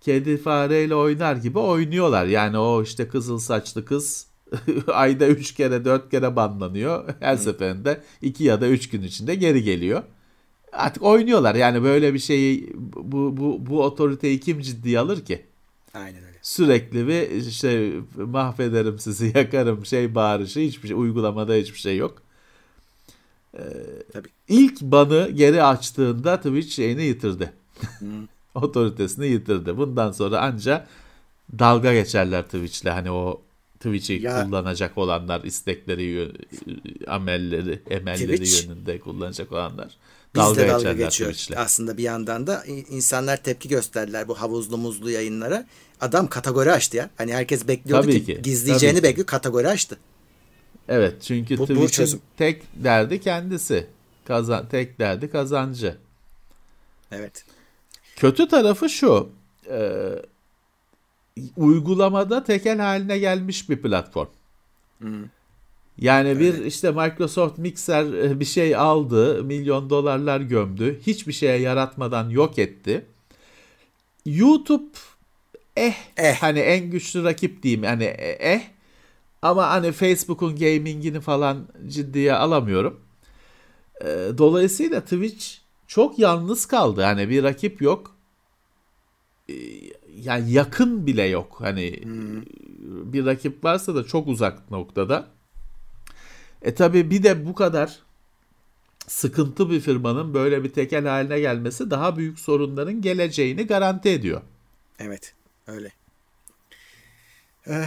kedi fareyle oynar gibi oynuyorlar. Yani o işte kızıl saçlı kız ayda 3 kere 4 kere banlanıyor. Her seferinde 2 ya da 3 gün içinde geri geliyor. Artık oynuyorlar. Yani böyle bir şeyi bu bu bu otoriteyi kim ciddiye alır ki? Aynen öyle. Sürekli bir işte mahvederim sizi, yakarım şey bağırışı hiçbir şey uygulamada hiçbir şey yok. Tabii. İlk banı geri açtığında Twitch şeyini yitirdi. Otoritesini yitirdi. Bundan sonra anca dalga geçerler Twitch'le. Hani o Twitch'i Ya- kullanacak olanlar, istekleri, amelleri, emelleri Twitch- yönünde kullanacak olanlar. Biz Dalga, de dalga geçiyor. Twitch'le. Aslında bir yandan da in- insanlar tepki gösterdiler bu havuzlu muzlu yayınlara. Adam kategori açtı ya. Hani herkes bekliyordu Tabii ki, ki, gizleyeceğini tabii ki. bekliyor. Kategori açtı. Evet çünkü Bu- bu Twitch'in çözüm. tek derdi kendisi. Kazan, tek derdi kazancı. Evet. Kötü tarafı şu. e, uygulamada tekel haline gelmiş bir platform. Yani bir işte Microsoft Mixer e, bir şey aldı, milyon dolarlar gömdü, hiçbir şeye yaratmadan yok etti. YouTube eh, Eh. hani en güçlü rakip diyeyim hani eh ama hani Facebook'un gamingini falan ciddiye alamıyorum. E, Dolayısıyla Twitch çok yalnız kaldı. Hani bir rakip yok. E, yani yakın bile yok. Hani hmm. bir rakip varsa da çok uzak noktada. E tabi bir de bu kadar sıkıntı bir firmanın böyle bir tekel haline gelmesi daha büyük sorunların geleceğini garanti ediyor. Evet öyle. Ee,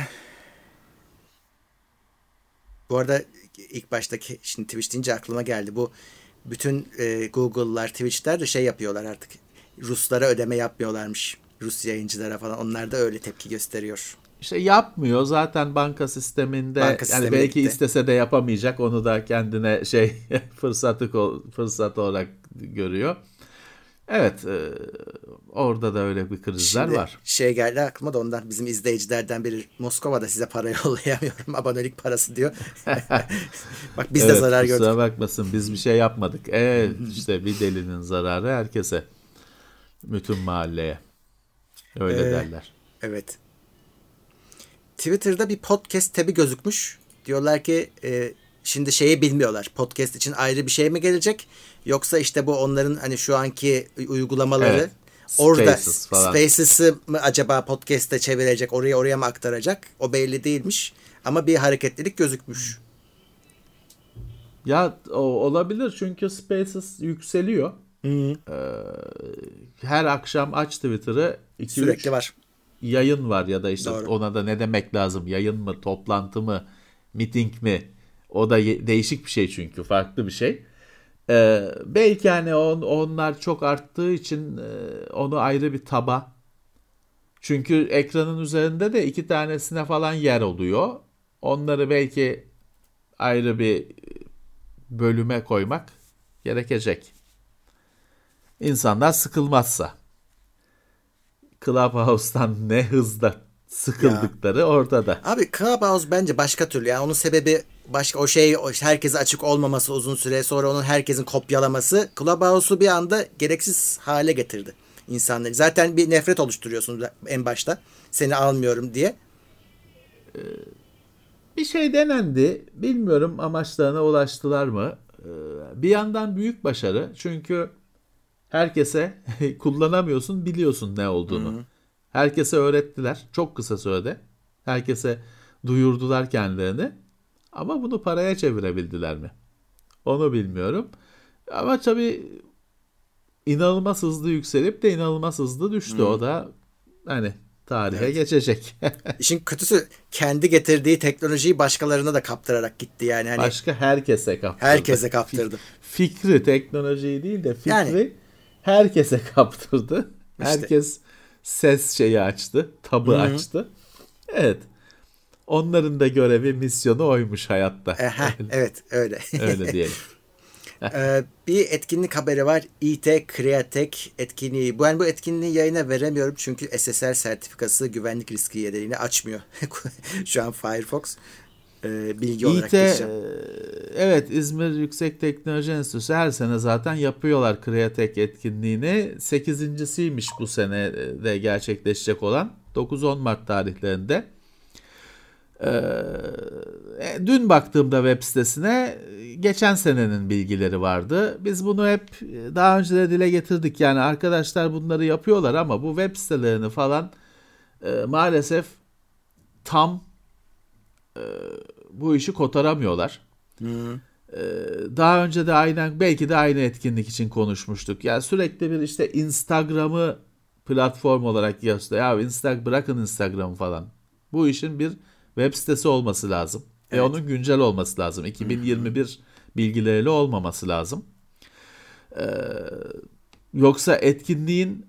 bu arada ilk baştaki şimdi Twitch deyince aklıma geldi. Bu bütün e, Google'lar, Twitch'ler de şey yapıyorlar artık. Ruslara ödeme yapmıyorlarmış. Rus yayıncılara falan. Onlar da öyle tepki gösteriyor. İşte yapmıyor zaten banka sisteminde banka yani belki gitti. istese de yapamayacak onu da kendine şey fırsatı fırsat olarak görüyor. Evet e, orada da öyle bir krizler Şimdi var. Şey geldi aklıma da ondan bizim izleyicilerden biri Moskova'da size para yollayamıyorum abonelik parası diyor. Bak biz evet, de zarar gördük. Kusura bakmasın biz bir şey yapmadık. Evet işte bir delinin zararı herkese. Bütün mahalleye. Öyle ee, derler. Evet. Twitter'da bir podcast tabi gözükmüş. Diyorlar ki e, şimdi şeyi bilmiyorlar. Podcast için ayrı bir şey mi gelecek? Yoksa işte bu onların hani şu anki uygulamaları evet. orada Spaces Spaces'ı mı acaba podcast'e çevirecek, oraya oraya mı aktaracak? O belli değilmiş. Ama bir hareketlilik gözükmüş. Ya o, olabilir çünkü Spaces yükseliyor. Hı Ee, her akşam aç Twitter'ı. Sürekli var. Yayın var ya da işte Doğru. ona da ne demek lazım? Yayın mı, toplantı mı, meeting mi? O da değişik bir şey çünkü farklı bir şey. Ee, belki hani on, onlar çok arttığı için e, onu ayrı bir taba. Çünkü ekranın üzerinde de iki tanesine falan yer oluyor. Onları belki ayrı bir bölüme koymak gerekecek. İnsanlar sıkılmazsa. Clubhouse'tan ne hızla sıkıldıkları ya. ortada. Abi Clubhouse bence başka türlü. Yani onun sebebi başka o şey herkese açık olmaması uzun süre sonra onun herkesin kopyalaması Clubhouse'u bir anda gereksiz hale getirdi insanları. Zaten bir nefret oluşturuyorsunuz en başta. Seni almıyorum diye. Ee, bir şey denendi. Bilmiyorum amaçlarına ulaştılar mı? Ee, bir yandan büyük başarı. Çünkü herkese kullanamıyorsun biliyorsun ne olduğunu. Hı-hı. Herkese öğrettiler çok kısa sürede. Herkese duyurdular kendilerini. Ama bunu paraya çevirebildiler mi? Onu bilmiyorum. Ama tabii inanılmaz hızlı yükselip de inanılmaz hızlı düştü. Hmm. O da hani tarihe evet. geçecek. İşin kötüsü kendi getirdiği teknolojiyi başkalarına da kaptırarak gitti yani. Hani Başka herkese kaptırdı. Herkese kaptırdı. Fikri teknolojiyi değil de fikri yani, herkese kaptırdı. İşte. Herkes ses şeyi açtı, tabı Hı-hı. açtı. Evet. Onların da görevi, misyonu oymuş hayatta. Aha, evet, öyle. öyle diyelim. ee, bir etkinlik haberi var. IT Createk etkinliği. Ben bu etkinliği yayına veremiyorum çünkü SSL sertifikası güvenlik riski yedeliğini açmıyor. Şu an Firefox e, bilgi İT, olarak geçeceğim. Evet İzmir Yüksek Teknoloji Enstitüsü her sene zaten yapıyorlar Createk etkinliğini. Sekizincisiymiş bu sene de gerçekleşecek olan 9-10 Mart tarihlerinde. Ee, e, dün baktığımda web sitesine geçen senenin bilgileri vardı. Biz bunu hep daha önce de dile getirdik. Yani arkadaşlar bunları yapıyorlar ama bu web sitelerini falan e, maalesef tam e, bu işi kotaramıyorlar. Hı. E, daha önce de aynen belki de aynı etkinlik için konuşmuştuk. Yani sürekli bir işte Instagram'ı platform olarak göster. Ya Instagram bırakın Instagram'ı falan. Bu işin bir web sitesi olması lazım. Evet. Ve onun güncel olması lazım. 2021 Hı-hı. bilgileriyle olmaması lazım. Ee, yoksa etkinliğin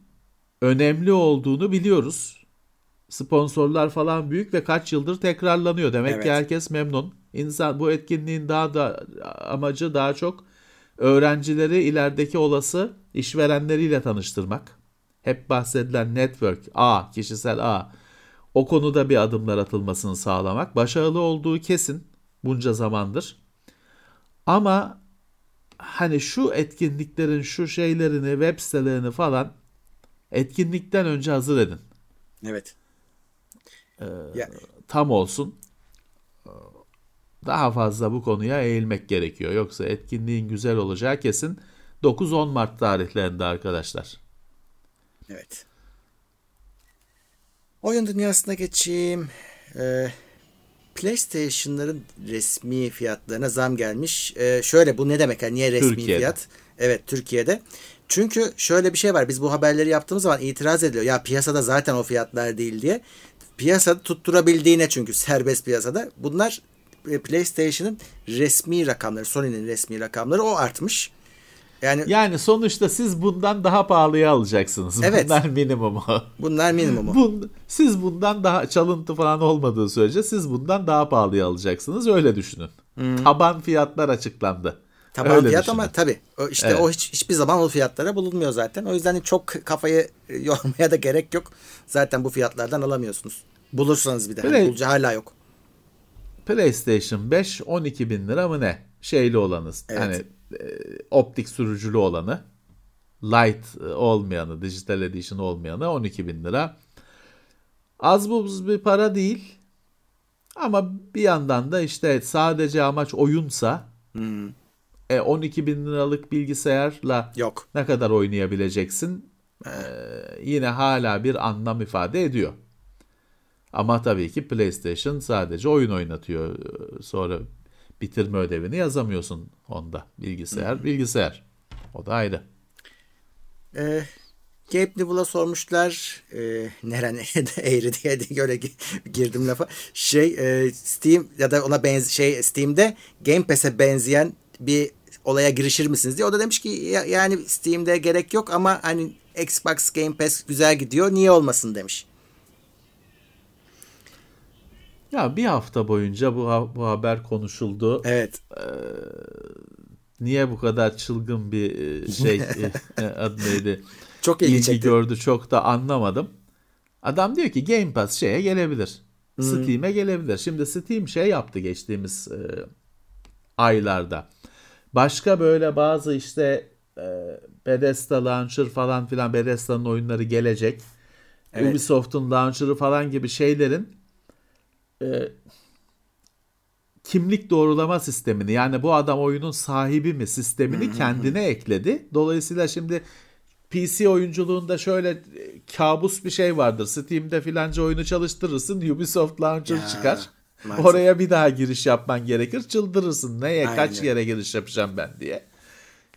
önemli olduğunu biliyoruz sponsorlar falan büyük ve kaç yıldır tekrarlanıyor. Demek evet. ki herkes memnun. İnsan bu etkinliğin daha da amacı daha çok öğrencileri ilerideki olası işverenleriyle tanıştırmak. Hep bahsedilen network A, kişisel A. O konuda bir adımlar atılmasını sağlamak. Başarılı olduğu kesin bunca zamandır. Ama hani şu etkinliklerin şu şeylerini, web sitelerini falan etkinlikten önce hazır edin. Evet e, yani. tam olsun. Daha fazla bu konuya eğilmek gerekiyor. Yoksa etkinliğin güzel olacağı kesin 9-10 Mart tarihlerinde arkadaşlar. Evet. Oyun dünyasına geçeyim. Ee, PlayStation'ların resmi fiyatlarına zam gelmiş. Ee, şöyle bu ne demek? Yani niye resmi Türkiye'de. fiyat? Evet Türkiye'de. Çünkü şöyle bir şey var. Biz bu haberleri yaptığımız zaman itiraz ediliyor. Ya piyasada zaten o fiyatlar değil diye. Piyasada tutturabildiğine çünkü serbest piyasada. Bunlar e, PlayStation'ın resmi rakamları, Sony'nin resmi rakamları o artmış. Yani Yani sonuçta siz bundan daha pahalıya alacaksınız. Evet. Bunlar minimumu. bunlar minimumu. Bun, siz bundan daha çalıntı falan olmadığı sürece siz bundan daha pahalıya alacaksınız. Öyle düşünün. Taban fiyatlar açıklandı. Taban Öyle fiyat düşünün. ama tabii işte Evet. o hiç, hiçbir zaman o fiyatlara bulunmuyor zaten. O yüzden çok kafayı yormaya da gerek yok. Zaten bu fiyatlardan alamıyorsunuz. Bulursanız bir de. Hani Böyle- bulacağı hala yok. PlayStation 5 12 bin lira mı ne? Şeyli olanı. Evet. Hani e, optik sürücülü olanı. Light e, olmayanı, Digital Edition olmayanı 12 bin lira. Az buz bir para değil. Ama bir yandan da işte sadece amaç oyunsa e, 12 bin liralık bilgisayarla Yok. ne kadar oynayabileceksin e, yine hala bir anlam ifade ediyor. Ama tabii ki PlayStation sadece oyun oynatıyor. E, Sonra bitirme ödevini yazamıyorsun onda. Bilgisayar, bilgisayar. O da ayrı. Ee, Gabe Newell'a sormuşlar. E, neren eğri diye de gi- girdim lafa. Şey e, Steam ya da ona benz şey Steam'de Game Pass'e benzeyen bir olaya girişir misiniz diye. O da demiş ki ya- yani Steam'de gerek yok ama hani Xbox Game Pass güzel gidiyor. Niye olmasın demiş. Ya bir hafta boyunca bu ha- bu haber konuşuldu. Evet. Niye bu kadar çılgın bir e, şey e, adı neydi? Çok ilgi çekti. gördü çok da anlamadım. Adam diyor ki Game Pass şeye gelebilir. Steam'e gelebilir. Şimdi Steam şey yaptı geçtiğimiz e, aylarda. Başka böyle bazı işte e, Bethesda Launcher falan filan Bethesda'nın oyunları gelecek. Evet. Ubisoft'un launcher'ı falan gibi şeylerin e, kimlik doğrulama sistemini yani bu adam oyunun sahibi mi sistemini kendine ekledi. Dolayısıyla şimdi PC oyunculuğunda şöyle e, kabus bir şey vardır. Steam'de filanca oyunu çalıştırırsın Ubisoft Launcher Ya, çıkar. maalesef. Oraya bir daha giriş yapman gerekir. Çıldırırsın. Neye kaç Aynen. yere giriş yapacağım ben diye.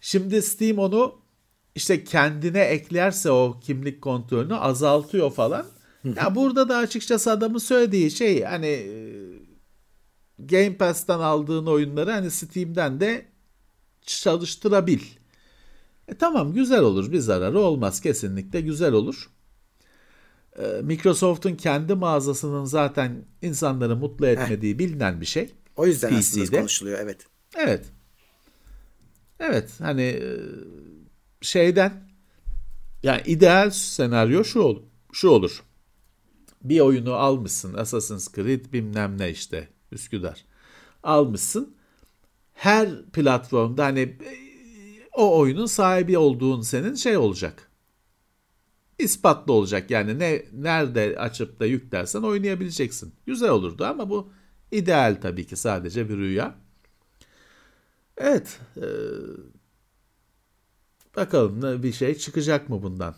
Şimdi Steam onu işte kendine eklerse o kimlik kontrolünü azaltıyor falan. Ya burada da açıkçası adamın söylediği şey hani e, Game Pass'tan aldığın oyunları hani Steam'den de çalıştırabil. E tamam güzel olur bir zararı olmaz kesinlikle güzel olur. E, Microsoft'un kendi mağazasının zaten insanları mutlu etmediği bilinen bir şey. O yüzden aslında PC'de. konuşuluyor. Evet. Evet. Evet hani e, şeyden yani ideal senaryo şu olur. Şu olur. Bir oyunu almışsın Assassin's Creed bilmem ne işte Üsküdar. Almışsın. Her platformda hani o oyunun sahibi olduğun senin şey olacak. İspatlı olacak yani ne nerede açıp da yüklersen oynayabileceksin. Güzel olurdu ama bu ideal tabii ki sadece bir rüya. Evet. e, bakalım bir şey çıkacak mı bundan?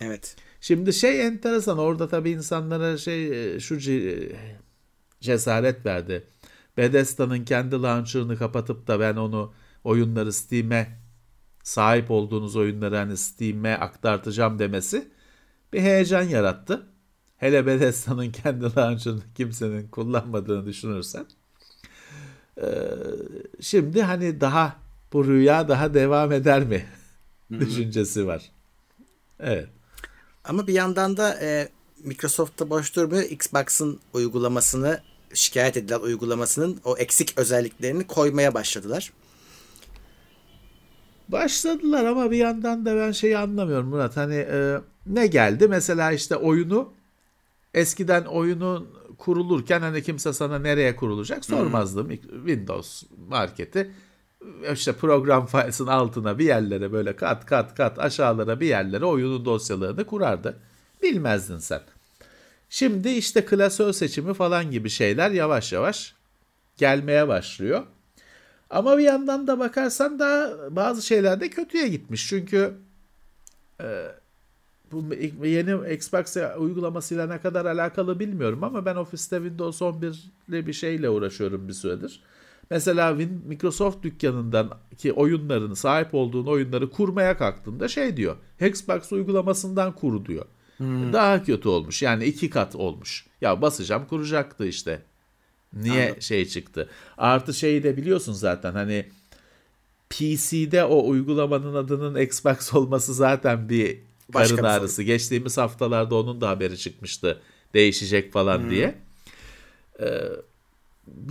Evet. Şimdi şey enteresan orada tabii insanlara şey e, şu ce- cesaret verdi. Bethesda'nın kendi launcher'ını kapatıp da ben onu oyunları Steam'e sahip olduğunuz oyunları hani Steam'e aktartacağım demesi bir heyecan yarattı. Hele Bethesda'nın kendi launcher'ını kimsenin kullanmadığını düşünürsen. Ee, şimdi hani daha bu rüya daha devam eder mi? Düşüncesi var. Evet. Ama bir yandan da e, Microsoft'ta boş durmuyor. Xbox'ın uygulamasını şikayet edilen uygulamasının o eksik özelliklerini koymaya başladılar. Başladılar ama bir yandan da ben şeyi anlamıyorum Murat. Hani e, ne geldi? Mesela işte oyunu eskiden oyunun kurulurken hani kimse sana nereye kurulacak sormazdı. Mik- Windows marketi işte program failsinin altına bir yerlere böyle kat kat kat aşağılara bir yerlere oyunun dosyalarını kurardı. Bilmezdin sen. Şimdi işte klasör seçimi falan gibi şeyler yavaş yavaş gelmeye başlıyor. Ama bir yandan da bakarsan da bazı şeyler de kötüye gitmiş. Çünkü e, bu yeni Xbox uygulamasıyla ne kadar alakalı bilmiyorum ama ben ofiste Windows 11 ile bir şeyle uğraşıyorum bir süredir. Mesela Microsoft dükkanından ki oyunlarını sahip olduğun oyunları kurmaya kalktığında şey diyor. Xbox uygulamasından kur diyor. Hmm. Daha kötü olmuş. Yani iki kat olmuş. Ya basacağım kuracaktı işte. Niye Anladım. şey çıktı? Artı şeyi de biliyorsun zaten hani PC'de o uygulamanın adının Xbox olması zaten bir Başka karın ağrısı. Sorun. Geçtiğimiz haftalarda onun da haberi çıkmıştı. Değişecek falan hmm. diye. Ee,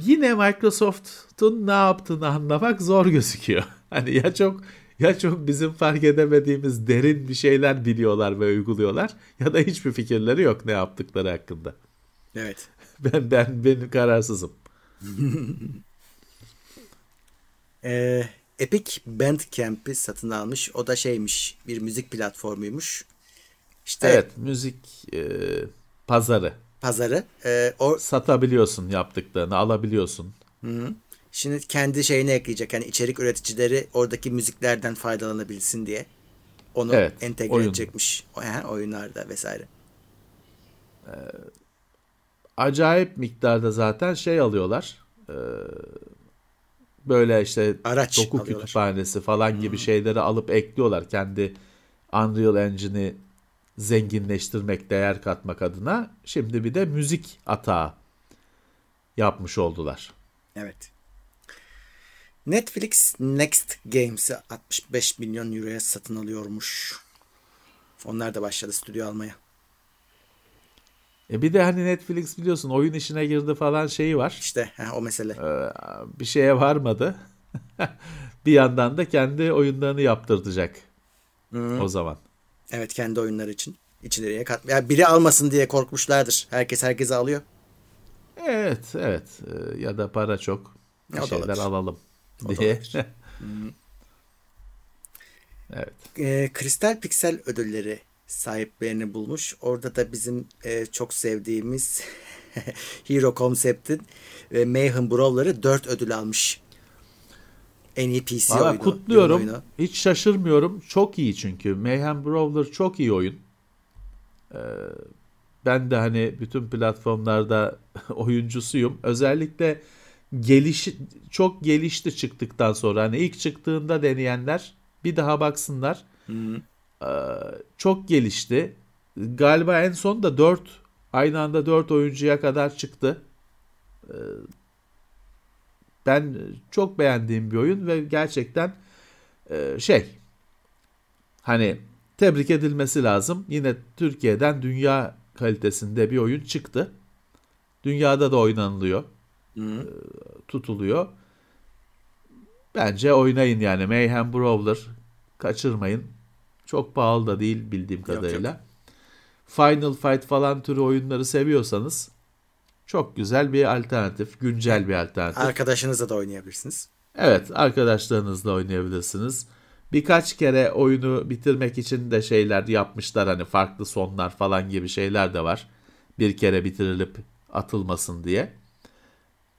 yine Microsoft'un ne yaptığını anlamak zor gözüküyor. Hani ya çok ya çok bizim fark edemediğimiz derin bir şeyler biliyorlar ve uyguluyorlar ya da hiçbir fikirleri yok ne yaptıkları hakkında. Evet. Ben ben ben kararsızım. ee, Epic Bandcamp'i satın almış. O da şeymiş, bir müzik platformuymuş. İşte Evet, müzik e, pazarı. Pazarı. E, o satabiliyorsun yaptıklarını, alabiliyorsun. Hı. Şimdi kendi şeyine ekleyecek. Yani içerik üreticileri oradaki müziklerden faydalanabilsin diye. Onu evet, entegre oyun. edecekmiş. Yani oyunlarda vesaire. Ee, acayip miktarda zaten şey alıyorlar. Ee, böyle işte Araç doku alıyorlar. kütüphanesi falan hmm. gibi şeyleri alıp ekliyorlar. Kendi Unreal Engine'i zenginleştirmek, değer katmak adına. Şimdi bir de müzik atağı yapmış oldular. Evet. Netflix Next Games'i 65 milyon euroya satın alıyormuş. Onlar da başladı stüdyo almaya. E bir de hani Netflix biliyorsun oyun işine girdi falan şeyi var. İşte he, o mesele. Ee, bir şeye varmadı. bir yandan da kendi oyunlarını yaptırtacak. Hı. O zaman. Evet kendi oyunları için. İçleriye kat. Ya biri almasın diye korkmuşlardır. Herkes herkese alıyor. Evet, evet. Ee, ya da para çok. Bir şeyler alalım diye. evet. E, Kristal Piksel ödülleri sahiplerini bulmuş. Orada da bizim e, çok sevdiğimiz Hero Concept'in e, Mayhem Brawler'ı 4 ödül almış. En iyi PC Vallahi oyunu. Kutluyorum. Oyunu. Hiç şaşırmıyorum. Çok iyi çünkü. Mayhem Brawler çok iyi oyun. Ee, ben de hani bütün platformlarda oyuncusuyum. Özellikle gelişi çok gelişti çıktıktan sonra. Hani ilk çıktığında deneyenler bir daha baksınlar. Ee, çok gelişti. Galiba en son da 4 aynı anda 4 oyuncuya kadar çıktı. Ee, ben çok beğendiğim bir oyun ve gerçekten e, şey hani tebrik edilmesi lazım. Yine Türkiye'den dünya kalitesinde bir oyun çıktı. Dünyada da oynanılıyor. Hı. Ee, tutuluyor. Bence oynayın yani Mayhem Brawler kaçırmayın. Çok pahalı da değil bildiğim kadarıyla. Yok, yok. Final Fight falan türü oyunları seviyorsanız çok güzel bir alternatif, güncel bir alternatif. Arkadaşınızla da oynayabilirsiniz. Evet, arkadaşlarınızla oynayabilirsiniz. Birkaç kere oyunu bitirmek için de şeyler yapmışlar hani farklı sonlar falan gibi şeyler de var. Bir kere bitirilip atılmasın diye.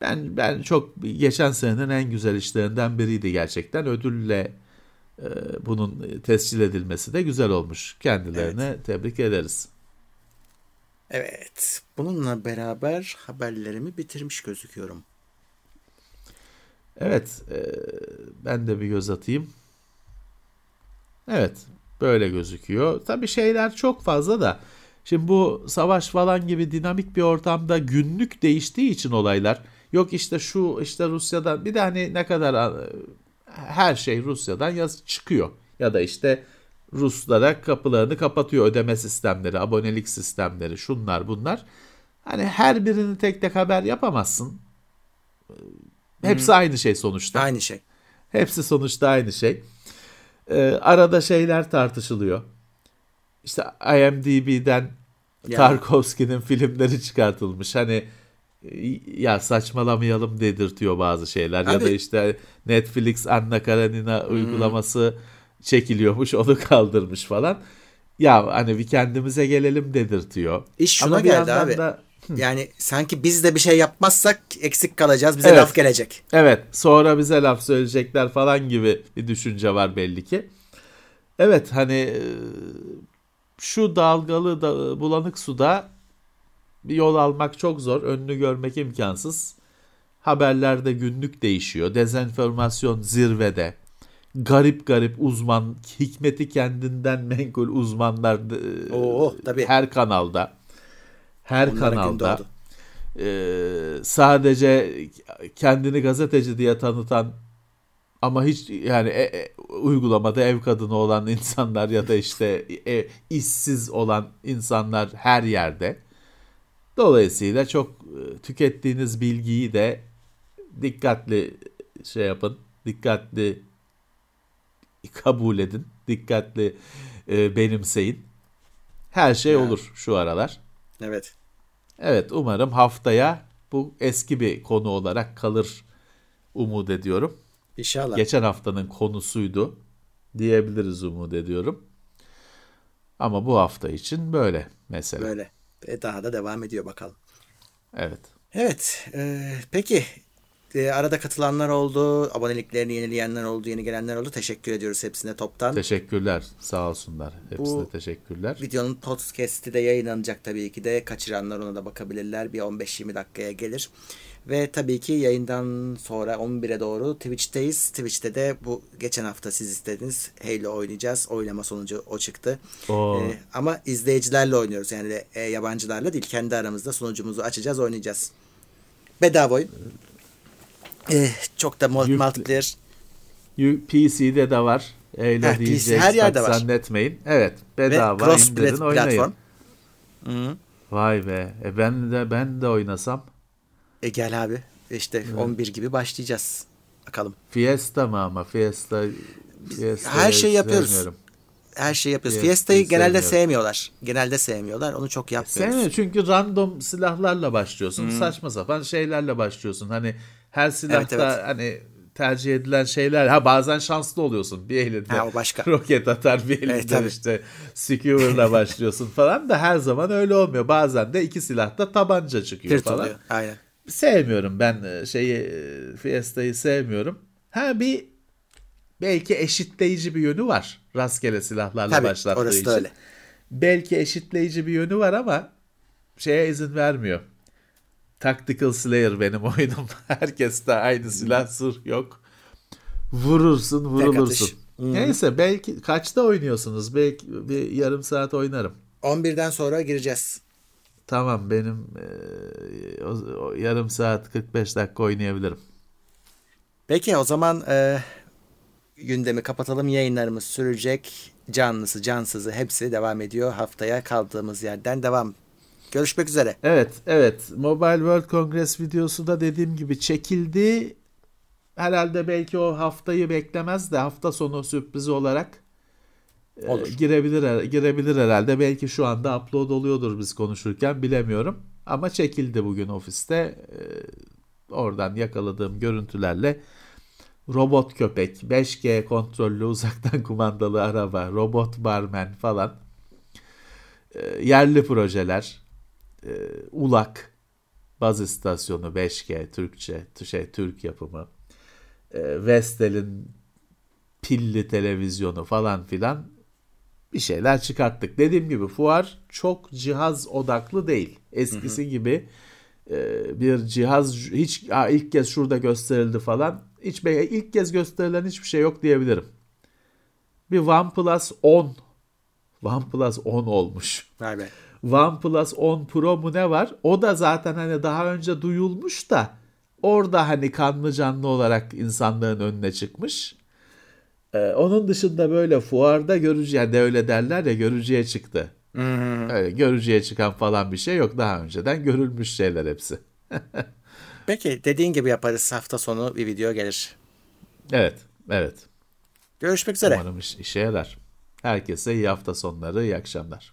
Ben ben çok geçen senenin en güzel işlerinden biriydi gerçekten. Ödülle e, bunun tescil edilmesi de güzel olmuş. Kendilerine evet. tebrik ederiz. Evet. Bununla beraber haberlerimi bitirmiş gözüküyorum. Evet. E, ben de bir göz atayım. Evet. Böyle gözüküyor. Tabii şeyler çok fazla da. Şimdi bu savaş falan gibi dinamik bir ortamda günlük değiştiği için olaylar Yok işte şu işte Rusya'dan bir de hani ne kadar her şey Rusya'dan yaz çıkıyor. Ya da işte Ruslara kapılarını kapatıyor ödeme sistemleri, abonelik sistemleri, şunlar bunlar. Hani her birini tek tek haber yapamazsın. Hepsi hmm. aynı şey sonuçta. Aynı şey. Hepsi sonuçta aynı şey. Ee, arada şeyler tartışılıyor. İşte IMDb'den ya. Tarkovski'nin filmleri çıkartılmış. Hani ya saçmalamayalım dedirtiyor bazı şeyler. Abi, ya da işte Netflix Anna Karenina hmm. Çekiliyormuş onu kaldırmış falan. Ya hani bir kendimize gelelim dedirtiyor. İş şuna Ama geldi abi. Da, yani sanki biz de bir şey yapmazsak eksik kalacağız. Bize evet. laf gelecek. Evet. Sonra bize laf söyleyecekler falan gibi bir düşünce var belli ki. Evet hani şu dalgalı da, bulanık suda bir yol almak çok zor. Önünü görmek imkansız. Haberlerde günlük değişiyor. Dezenformasyon zirvede. Garip garip uzman, hikmeti kendinden menkul uzmanlar Oo, tabii. her kanalda. Her Onların kanalda. Ee, sadece kendini gazeteci diye tanıtan ama hiç yani e, e, uygulamada ev kadını olan insanlar ya da işte e, işsiz olan insanlar her yerde. Dolayısıyla çok e, tükettiğiniz bilgiyi de dikkatli şey yapın, dikkatli kabul edin, dikkatli e, benimseyin. Her şey Yani. olur şu aralar. Evet. Evet umarım haftaya bu eski bir konu olarak kalır umut ediyorum. İnşallah. Geçen haftanın konusuydu diyebiliriz umut ediyorum. Ama bu hafta için böyle mesela. Böyle. Ve daha da devam ediyor bakalım. Evet. Evet. e, peki. E, arada katılanlar oldu. Aboneliklerini yenileyenler oldu. Yeni gelenler oldu. Teşekkür ediyoruz hepsine toptan. Teşekkürler. Sağ olsunlar. Hepsine Bu- teşekkürler. Videonun podcast'i de yayınlanacak tabii ki de. Kaçıranlar ona da bakabilirler. Bir 15-20 dakikaya gelir. Ve tabii ki yayından sonra 11'e doğru Twitch'teyiz. Twitch'te de bu geçen hafta siz istediniz. Halo oynayacağız. Oylama sonucu o çıktı. Oo. Ee, ama izleyicilerle oynuyoruz. Yani e, yabancılarla değil. Kendi aramızda sunucumuzu açacağız, oynayacağız. Bedava oyun. Ee, çok da multiplayer. PC'de de var. Öyle Heh, PC her yerde var. Zannetmeyin. Evet. Ve Bedava cross indirin plat- oynayın. platform. Hı. Vay be. E ben de ben de oynasam. E gel abi. İşte 11 gibi başlayacağız. Bakalım. Fiesta mı ama? Fiesta, Fiesta Her şeyi yapıyoruz. Her şeyi yapıyoruz. Fiesta'yı genelde sevmiyorlar. Genelde sevmiyorlar. Onu çok yapmıyoruz. Sevmiyorum çünkü random silahlarla başlıyorsun. Saçma sapan şeylerle başlıyorsun. Hani her silahta Evet, evet. hani tercih edilen şeyler. Ha bazen şanslı oluyorsun. Bir elinde Ha, başka. roket atar, bir elinde Evet, tabii. işte skewer'la başlıyorsun falan da her zaman öyle olmuyor. Bazen de iki silahta tabanca çıkıyor Tırt falan. oluyor. Aynen. Sevmiyorum ben e, şeyi e, Fiesta'yı sevmiyorum. Ha bir belki eşitleyici bir yönü var. Rastgele silahlarla Tabii başlattığı orası için. da öyle. Belki eşitleyici bir yönü var ama şeye izin vermiyor. Tactical Slayer benim oyunum. Herkeste aynı silah sır yok. Vurursun, vurulursun. atış. Hmm. Neyse belki kaçta oynuyorsunuz? Belki bir yarım saat oynarım. 11'den sonra gireceğiz. Tamam benim e, o, o yarım saat 45 dakika oynayabilirim. Peki o zaman e, gündemi kapatalım. Yayınlarımız sürecek. Canlısı, cansızı hepsi devam ediyor. Haftaya kaldığımız yerden devam. Görüşmek üzere. Evet, evet. Mobile World Congress videosu da dediğim gibi çekildi. Herhalde belki o haftayı beklemez de hafta sonu sürprizi olarak e, Olur. girebilir girebilir herhalde. Belki şu anda upload oluyordur biz konuşurken bilemiyorum. Ama çekildi bugün ofiste. E, oradan yakaladığım görüntülerle robot köpek, 5G kontrollü uzaktan kumandalı araba, robot barmen falan. E, yerli projeler, e, ULAK baz istasyonu 5G Türkçe, şey Türk yapımı, e, Vestel'in pilli televizyonu falan filan bir şeyler çıkarttık. Dediğim gibi fuar çok cihaz odaklı değil. Eskisi gibi e, bir cihaz hiç "Aa, ilk kez şurada gösterildi falan. Hiç ilk kez gösterilen hiçbir şey yok diyebilirim. Bir OnePlus 10 OnePlus 10 olmuş. Vay be. OnePlus 10 Pro mu ne var? O da zaten hani daha önce duyulmuş da orada hani kanlı canlı olarak insanlığın önüne çıkmış. Ee, onun dışında böyle fuarda görücü yani de öyle derler ya görücüye çıktı. Öyle görücüye çıkan falan bir şey yok. Daha önceden görülmüş şeyler hepsi. Peki dediğin gibi yaparız. Hafta sonu bir video gelir. Evet, evet. Görüşmek üzere. Umarım iş- işe yarar. Herkese iyi hafta sonları, iyi akşamlar.